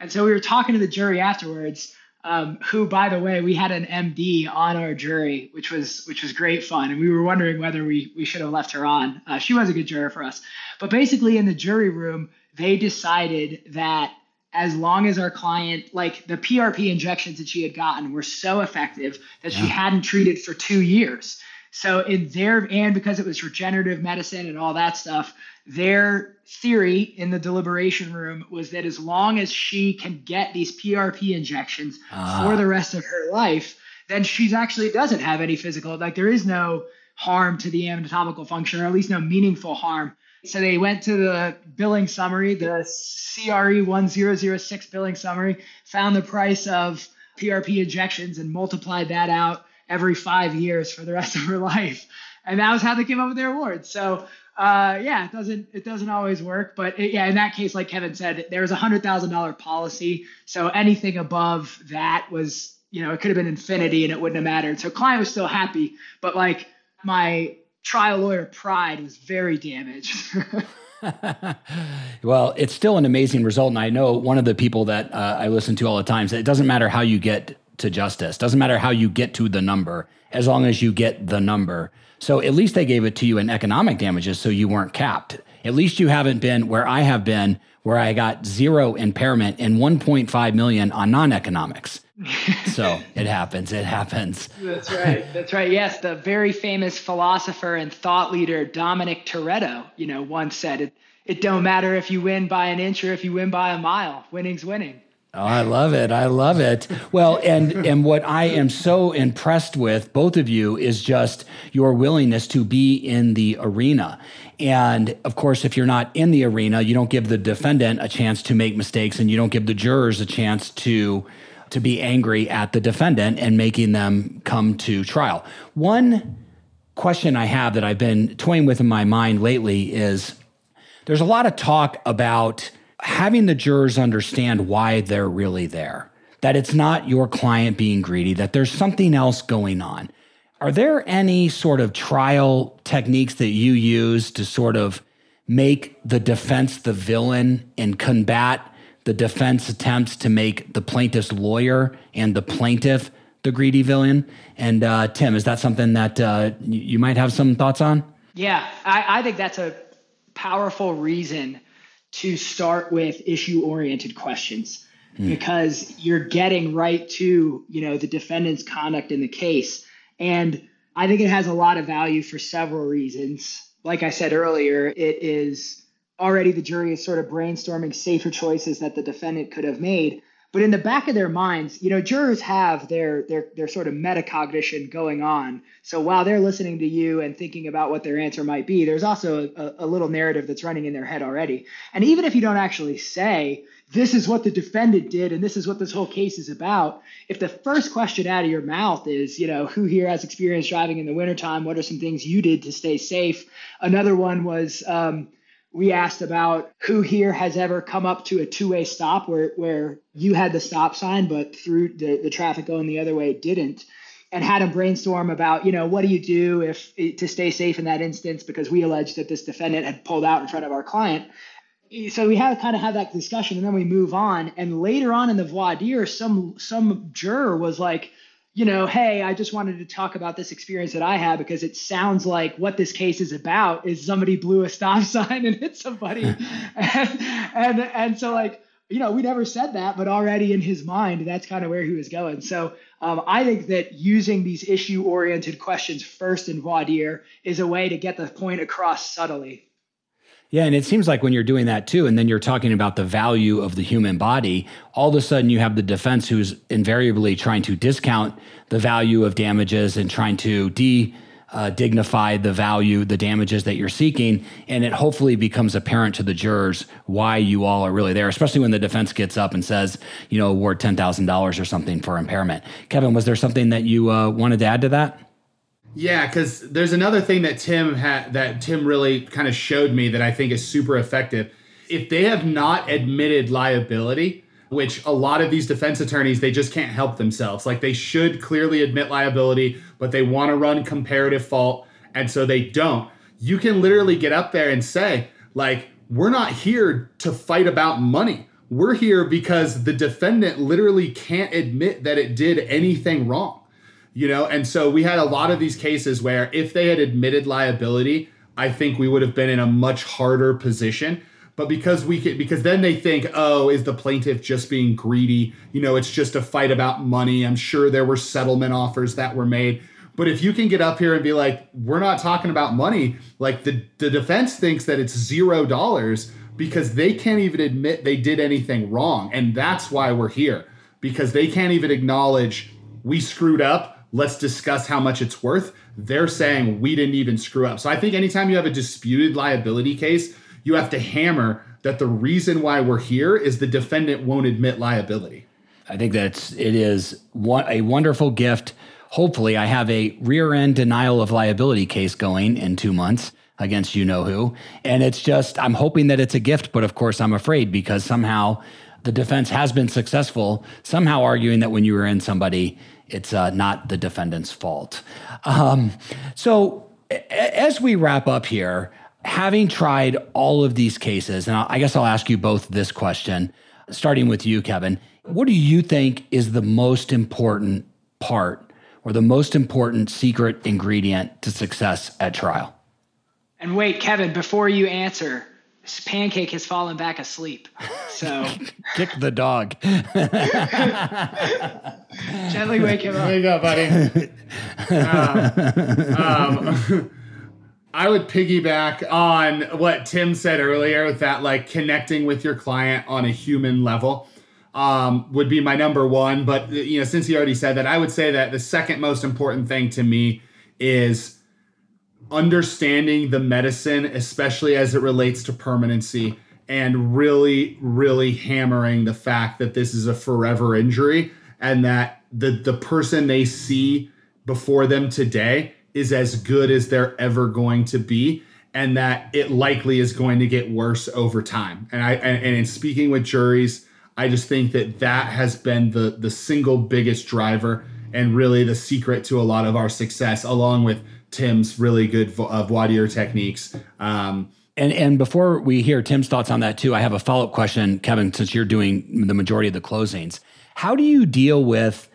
And so we were talking to the jury afterwards, um, who, by the way, we had an MD on our jury, which was which was great fun, and we were wondering whether we we should have left her on. Uh, she was a good juror for us, but basically in the jury room, they decided that as long as our client, like the PRP injections that she had gotten, were so effective that yeah. she hadn't treated for two years so in their and because it was regenerative medicine and all that stuff, their theory in the deliberation room was that as long as she can get these PRP injections ah. for the rest of her life, then she's actually doesn't have any physical like there is no harm to the anatomical function or at least no meaningful harm. So they went to the billing summary, the CRE 1006 billing summary, found the price of PRP injections and multiplied that out every five years for the rest of her life. And that was how they came up with their awards. So uh, yeah, it doesn't it doesn't always work, but it, yeah, in that case, like Kevin said, there was a hundred thousand dollar policy, so anything above that was you know it could have been infinity and it wouldn't have mattered. So client was still happy, but like my trial lawyer pride was very damaged. well, it's still an amazing result, and I know one of the people that uh, I listen to all the time. Says it doesn't matter how you get to justice. Doesn't matter how you get to the number, as long as you get the number. So at least they gave it to you in economic damages, so you weren't capped. At least you haven't been where I have been, where I got zero impairment and 1.5 million on non-economics. so it happens. It happens. That's right. That's right. Yes, the very famous philosopher and thought leader Dominic Toretto, you know, once said it. It don't matter if you win by an inch or if you win by a mile. Winning's winning. Oh, I love it. I love it. Well, and and what I am so impressed with both of you is just your willingness to be in the arena. And of course, if you're not in the arena, you don't give the defendant a chance to make mistakes and you don't give the jurors a chance to to be angry at the defendant and making them come to trial. One question I have that I've been toying with in my mind lately is there's a lot of talk about having the jurors understand why they're really there, that it's not your client being greedy, that there's something else going on. Are there any sort of trial techniques that you use to sort of make the defense the villain and combat the defense attempts to make the plaintiff's lawyer and the plaintiff the greedy villain? And uh, Tim, is that something that uh, you might have some thoughts on? Yeah, I, I think that's a powerful reason to start with issue oriented questions mm. because you're getting right to you know the defendant's conduct in the case and i think it has a lot of value for several reasons like i said earlier it is already the jury is sort of brainstorming safer choices that the defendant could have made But in the back of their minds, you know, jurors have their their their sort of metacognition going on. So while they're listening to you and thinking about what their answer might be, there's also a, a little narrative that's running in their head already. And even if you don't actually say, this is what the defendant did and this is what this whole case is about if the first question out of your mouth is you know who here has experience driving in the wintertime what are some things you did to stay safe another one was um, we asked about who here has ever come up to a two-way stop where, where you had the stop sign but through the, the traffic going the other way didn't and had a brainstorm about you know what do you do if to stay safe in that instance? Because we alleged that this defendant had pulled out in front of our client. So we have kind of have that discussion and then we move on. And later on in the voir dire some some juror was like you know hey i just wanted to talk about this experience that i had because it sounds like what this case is about is somebody blew a stop sign and hit somebody. And, and and so like you know we never said that but already in his mind that's kind of where he was going. So um, i think that using these issue oriented questions first in voir dire is a way to get the point across subtly yeah, and it seems like when you're doing that too, and then you're talking about the value of the human body, all of a sudden you have the defense who's invariably trying to discount the value of damages and trying to de uh, dignify the value, the damages that you're seeking, and it hopefully becomes apparent to the jurors why you all are really there, especially when the defense gets up and says, you know, award ten thousand dollars or something for impairment. Kevin, was there something that you uh, wanted to add to that? Yeah, because there's another thing that Tim had that Tim really kind of showed me that I think is super effective. If they have not admitted liability, which a lot of these defense attorneys they just can't help themselves. Like they should clearly admit liability, but they want to run comparative fault, and so they don't. You can literally get up there and say, like, we're not here to fight about money. We're here because the defendant literally can't admit that it did anything wrong you know? And so we had a lot of these cases where if they had admitted liability i think we would have been in a much harder position. But because we could because then they think oh is the plaintiff just being greedy? You know it's just a fight about money. I'm sure there were settlement offers that were made. But if you can get up here and be like we're not talking about money like the the defense thinks that it's zero dollars because they can't even admit they did anything wrong. And that's why we're here because they can't even acknowledge we screwed up let's discuss how much it's worth. They're saying we didn't even screw up. So I think anytime you have a disputed liability case, you have to hammer that the reason why we're here is the defendant won't admit liability. I think that's it is a wonderful gift. Hopefully, I have a rear end denial of liability case going in two months against you know who. And it's just, I'm hoping that it's a gift, but of course, I'm afraid because somehow the defense has been successful, somehow arguing that when you were in somebody, it's uh, not the defendant's fault. Um, so, a- as we wrap up here, having tried all of these cases, and I guess I'll ask you both this question, starting with you, Kevin. What do you think is the most important part or the most important secret ingredient to success at trial? And wait, Kevin, before you answer, Pancake has fallen back asleep. So kick the dog. Gently wake him up. Wake up, buddy. um, um, I would piggyback on what Tim said earlier with that, like connecting with your client on a human level. Um, would be my number one. But you know, since he already said that, I would say that the second most important thing to me is understanding the medicine, especially as it relates to permanency, and really, really hammering the fact that this is a forever injury and that the the person they see before them today is as good as they're ever going to be and that it likely is going to get worse over time. And i and, and in speaking with juries i just think that that has been the the single biggest driver and really the secret to a lot of our success along with Tim's really good uh, voir dire techniques. Um, and and before we hear Tim's thoughts on that too, I have a follow up question, Kevin. Since you're doing the majority of the closings, how do you deal with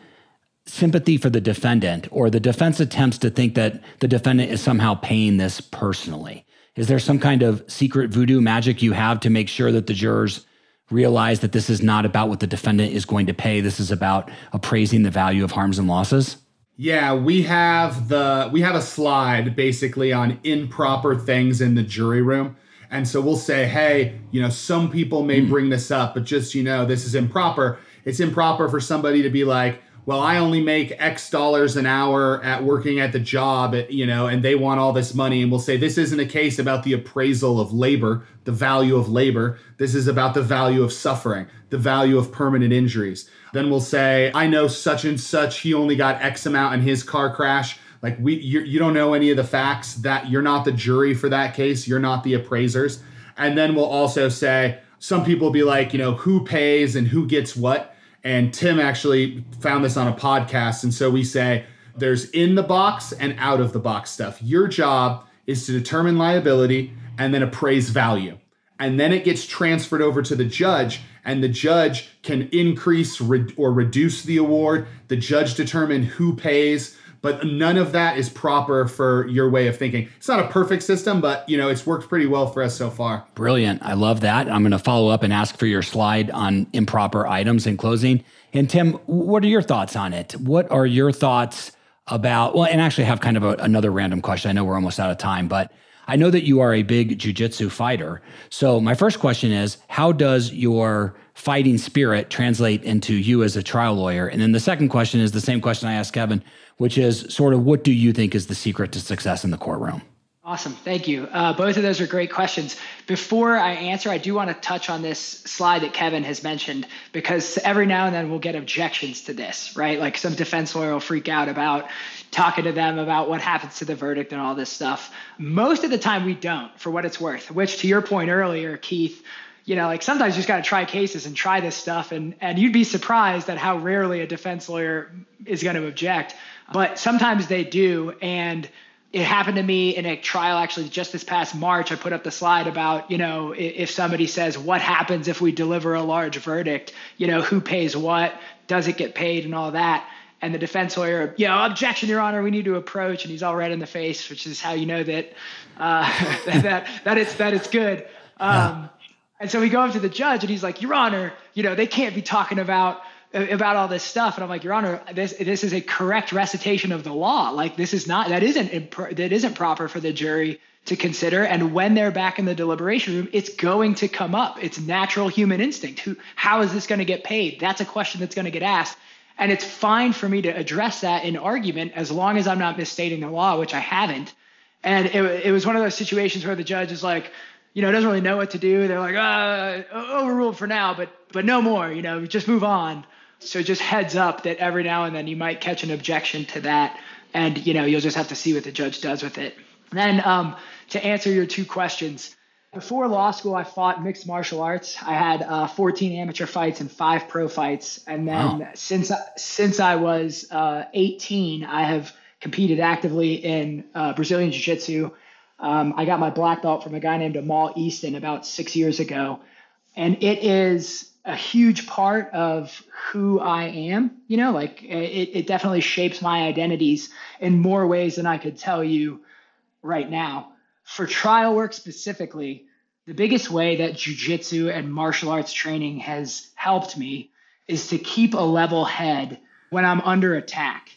sympathy for the defendant or the defense attempts to think that the defendant is somehow paying this personally? Is there some kind of secret voodoo magic you have to make sure that the jurors realize that this is not about what the defendant is going to pay? This is about appraising the value of harms and losses? Yeah, we have the we have a slide basically on improper things in the jury room. And so we'll say, "Hey, you know, some people may mm. bring this up, but just you know, this is improper." It's improper for somebody to be like, well, I only make X dollars an hour at working at the job, you know, and they want all this money. And we'll say this isn't a case about the appraisal of labor, the value of labor. This is about the value of suffering, the value of permanent injuries. Then we'll say, I know such and such, he only got X amount in his car crash. Like we, you, you don't know any of the facts. That you're not the jury for that case. You're not the appraisers. And then we'll also say, some people be like, you know, who pays and who gets what and Tim actually found this on a podcast. And so we say there's in the box and out of the box stuff. Your job is to determine liability and then appraise value. And then it gets transferred over to the judge, and the judge can increase or reduce the award. The judge determine who pays but none of that is proper for your way of thinking. It's not a perfect system, but you know, it's worked pretty well for us so far. Brilliant. I love that. I'm going to follow up and ask for your slide on improper items in closing. And Tim, what are your thoughts on it? What are your thoughts about well, and actually have kind of a, another random question. I know we're almost out of time, but I know that you are a big jujitsu fighter. So my first question is, how does your fighting spirit translate into you as a trial lawyer? And then the second question is the same question I asked Kevin which is sort of what do you think is the secret to success in the courtroom? Awesome. Thank you. Uh, both of those are great questions. Before I answer, I do want to touch on this slide that Kevin has mentioned because every now and then we'll get objections to this, right? Like some defense lawyer will freak out about talking to them about what happens to the verdict and all this stuff. Most of the time we don't, for what it's worth, which to your point earlier, Keith, you know, like sometimes you just got to try cases and try this stuff. And, and you'd be surprised at how rarely a defense lawyer is going to object but sometimes they do. And it happened to me in a trial actually just this past March. I put up the slide about, you know, if somebody says, what happens if we deliver a large verdict? You know, who pays what? Does it get paid and all that? And the defense lawyer, you know, objection, Your Honor, we need to approach. And he's all red in the face, which is how you know that uh, that, that, it's that it's good. Um, yeah. And so we go up to the judge, and he's like, Your Honor, you know, they can't be talking about about all this stuff and i'm like your honor this this is a correct recitation of the law. Like this is not that isn't that isn't proper for the jury to consider and when they're back in the deliberation room it's going to come up. It's natural human instinct. Who how is this going to get paid? That's a question that's going to get asked and it's fine for me to address that in argument as long as i'm not misstating the law which i haven't. And it, it was one of those situations where the judge is like you know doesn't really know what to do. They're like uh, overruled for now but but no more you know just move on so just heads up that every now and then you might catch an objection to that, and you know you'll just have to see what the judge does with it. then um, to answer your two questions, before law school, I fought mixed martial arts. I had uh, 14 amateur fights and five pro fights, and then wow. since since I was uh, 18, I have competed actively in uh, Brazilian Jiu Jitsu. Um, I got my black belt from a guy named Amal Easton about six years ago, and it is a huge part of who I am. You know, like it, it definitely shapes my identities in more ways than I could tell you right now. For trial work specifically, the biggest way that jujitsu and martial arts training has helped me is to keep a level head when I'm under attack.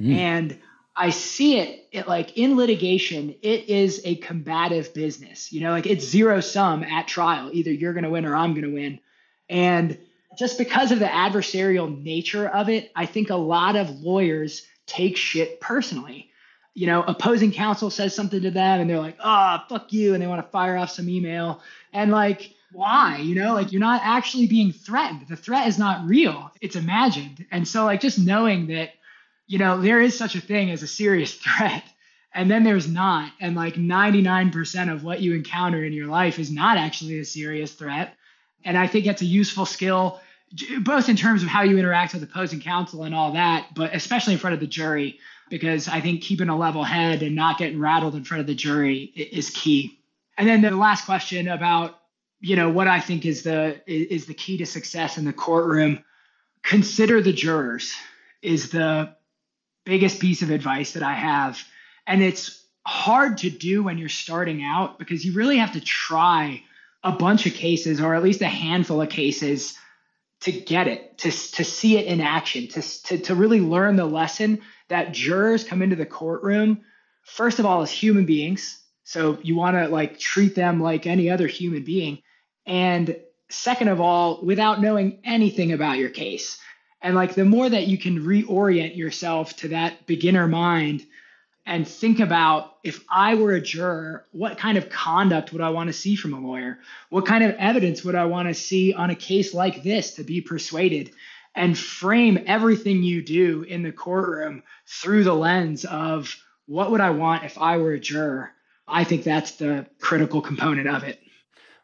Mm. And I see it, it like in litigation, it is a combative business. You know, like it's zero sum at trial. Either you're going to win or I'm going to win. And just because of the adversarial nature of it, I think a lot of lawyers take shit personally. You know, opposing counsel says something to them and they're like, oh, fuck you. And they want to fire off some email. And like, why? You know, like you're not actually being threatened. The threat is not real, it's imagined. And so, like, just knowing that, you know, there is such a thing as a serious threat. And then there's not. And like 99% of what you encounter in your life is not actually a serious threat. And I think that's a useful skill, both in terms of how you interact with opposing counsel and all that, but especially in front of the jury, because I think keeping a level head and not getting rattled in front of the jury is key. And then the last question about, you know, what I think is the is the key to success in the courtroom. Consider the jurors is the biggest piece of advice that I have. And it's hard to do when you're starting out because you really have to try a bunch of cases or at least a handful of cases to get it to, to see it in action to, to, to really learn the lesson that jurors come into the courtroom first of all as human beings so you want to like treat them like any other human being and second of all, without knowing anything about your case. And like the more that you can reorient yourself to that beginner mind and think about if I were a juror, what kind of conduct would I want to see from a lawyer? What kind of evidence would I want to see on a case like this to be persuaded? And frame everything you do in the courtroom through the lens of what would I want if I were a juror? I think that's the critical component of it.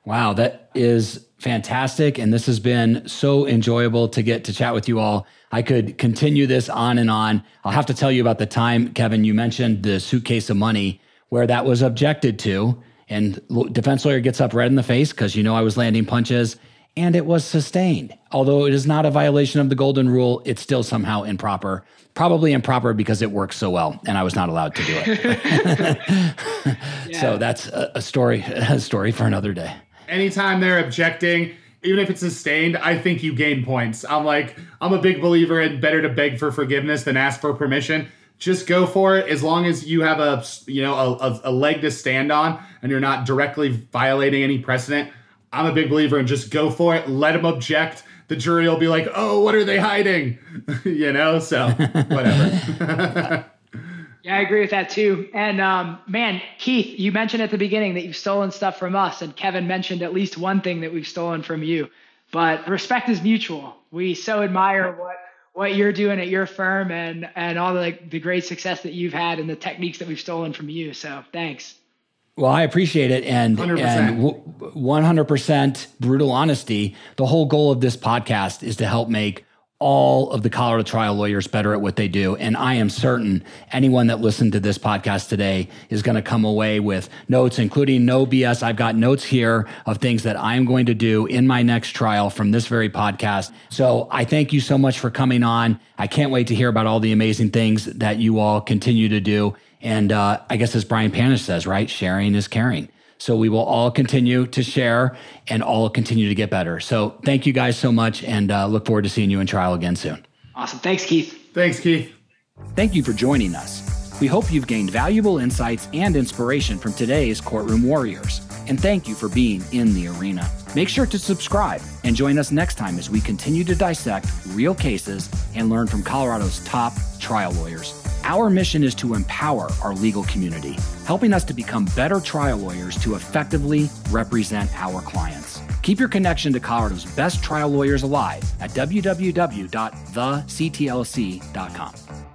Wow, that is fantastic. And this has been so enjoyable to get to chat with you all. I could continue this on and on. I'll have to tell you about the time, Kevin, you mentioned the suitcase of money where that was objected to. And defense lawyer gets up red in the face because you know I was landing punches and it was sustained. Although it is not a violation of the golden rule, it's still somehow improper. Probably improper because it works so well, and I was not allowed to do it. yeah. So that's a, a story, a story for another day. Anytime they're objecting, even if it's sustained, I think you gain points. I'm like, I'm a big believer in better to beg for forgiveness than ask for permission. Just go for it as long as you have a you know a, a leg to stand on and you're not directly violating any precedent. I'm a big believer in just go for it, let them object. The jury will be like, "Oh, what are they hiding?" you know, so whatever. Yeah, I agree with that too. And um, man, Keith, you mentioned at the beginning that you've stolen stuff from us, and Kevin mentioned at least one thing that we've stolen from you. But respect is mutual. We so admire what what you're doing at your firm and and all the like, the great success that you've had and the techniques that we've stolen from you. So thanks. Well, I appreciate it, and 100%. and one hundred percent brutal honesty. The whole goal of this podcast is to help make all of the Colorado trial lawyers better at what they do. And I am certain anyone that listened to this podcast today is going to come away with notes, including no BS. I've got notes here of things that I'm going to do in my next trial from this very podcast. So I thank you so much for coming on. I can't wait to hear about all the amazing things that you all continue to do. And uh, I guess as Brian Panish says, right? Sharing is caring. So we will all continue to share and all continue to get better. So thank you guys so much and uh, look forward to seeing you in trial again soon. Awesome. Thanks, Keith. Thanks, Keith. Thank you for joining us. We hope you've gained valuable insights and inspiration from today's Courtroom Warriors. And thank you for being in the arena. Make sure to subscribe and join us next time as we continue to dissect real cases and learn from Colorado's top trial lawyers. Our mission is to empower our legal community, helping us to become better trial lawyers to effectively represent our clients. Keep your connection to Colorado's best trial lawyers alive at www.thectlc.com.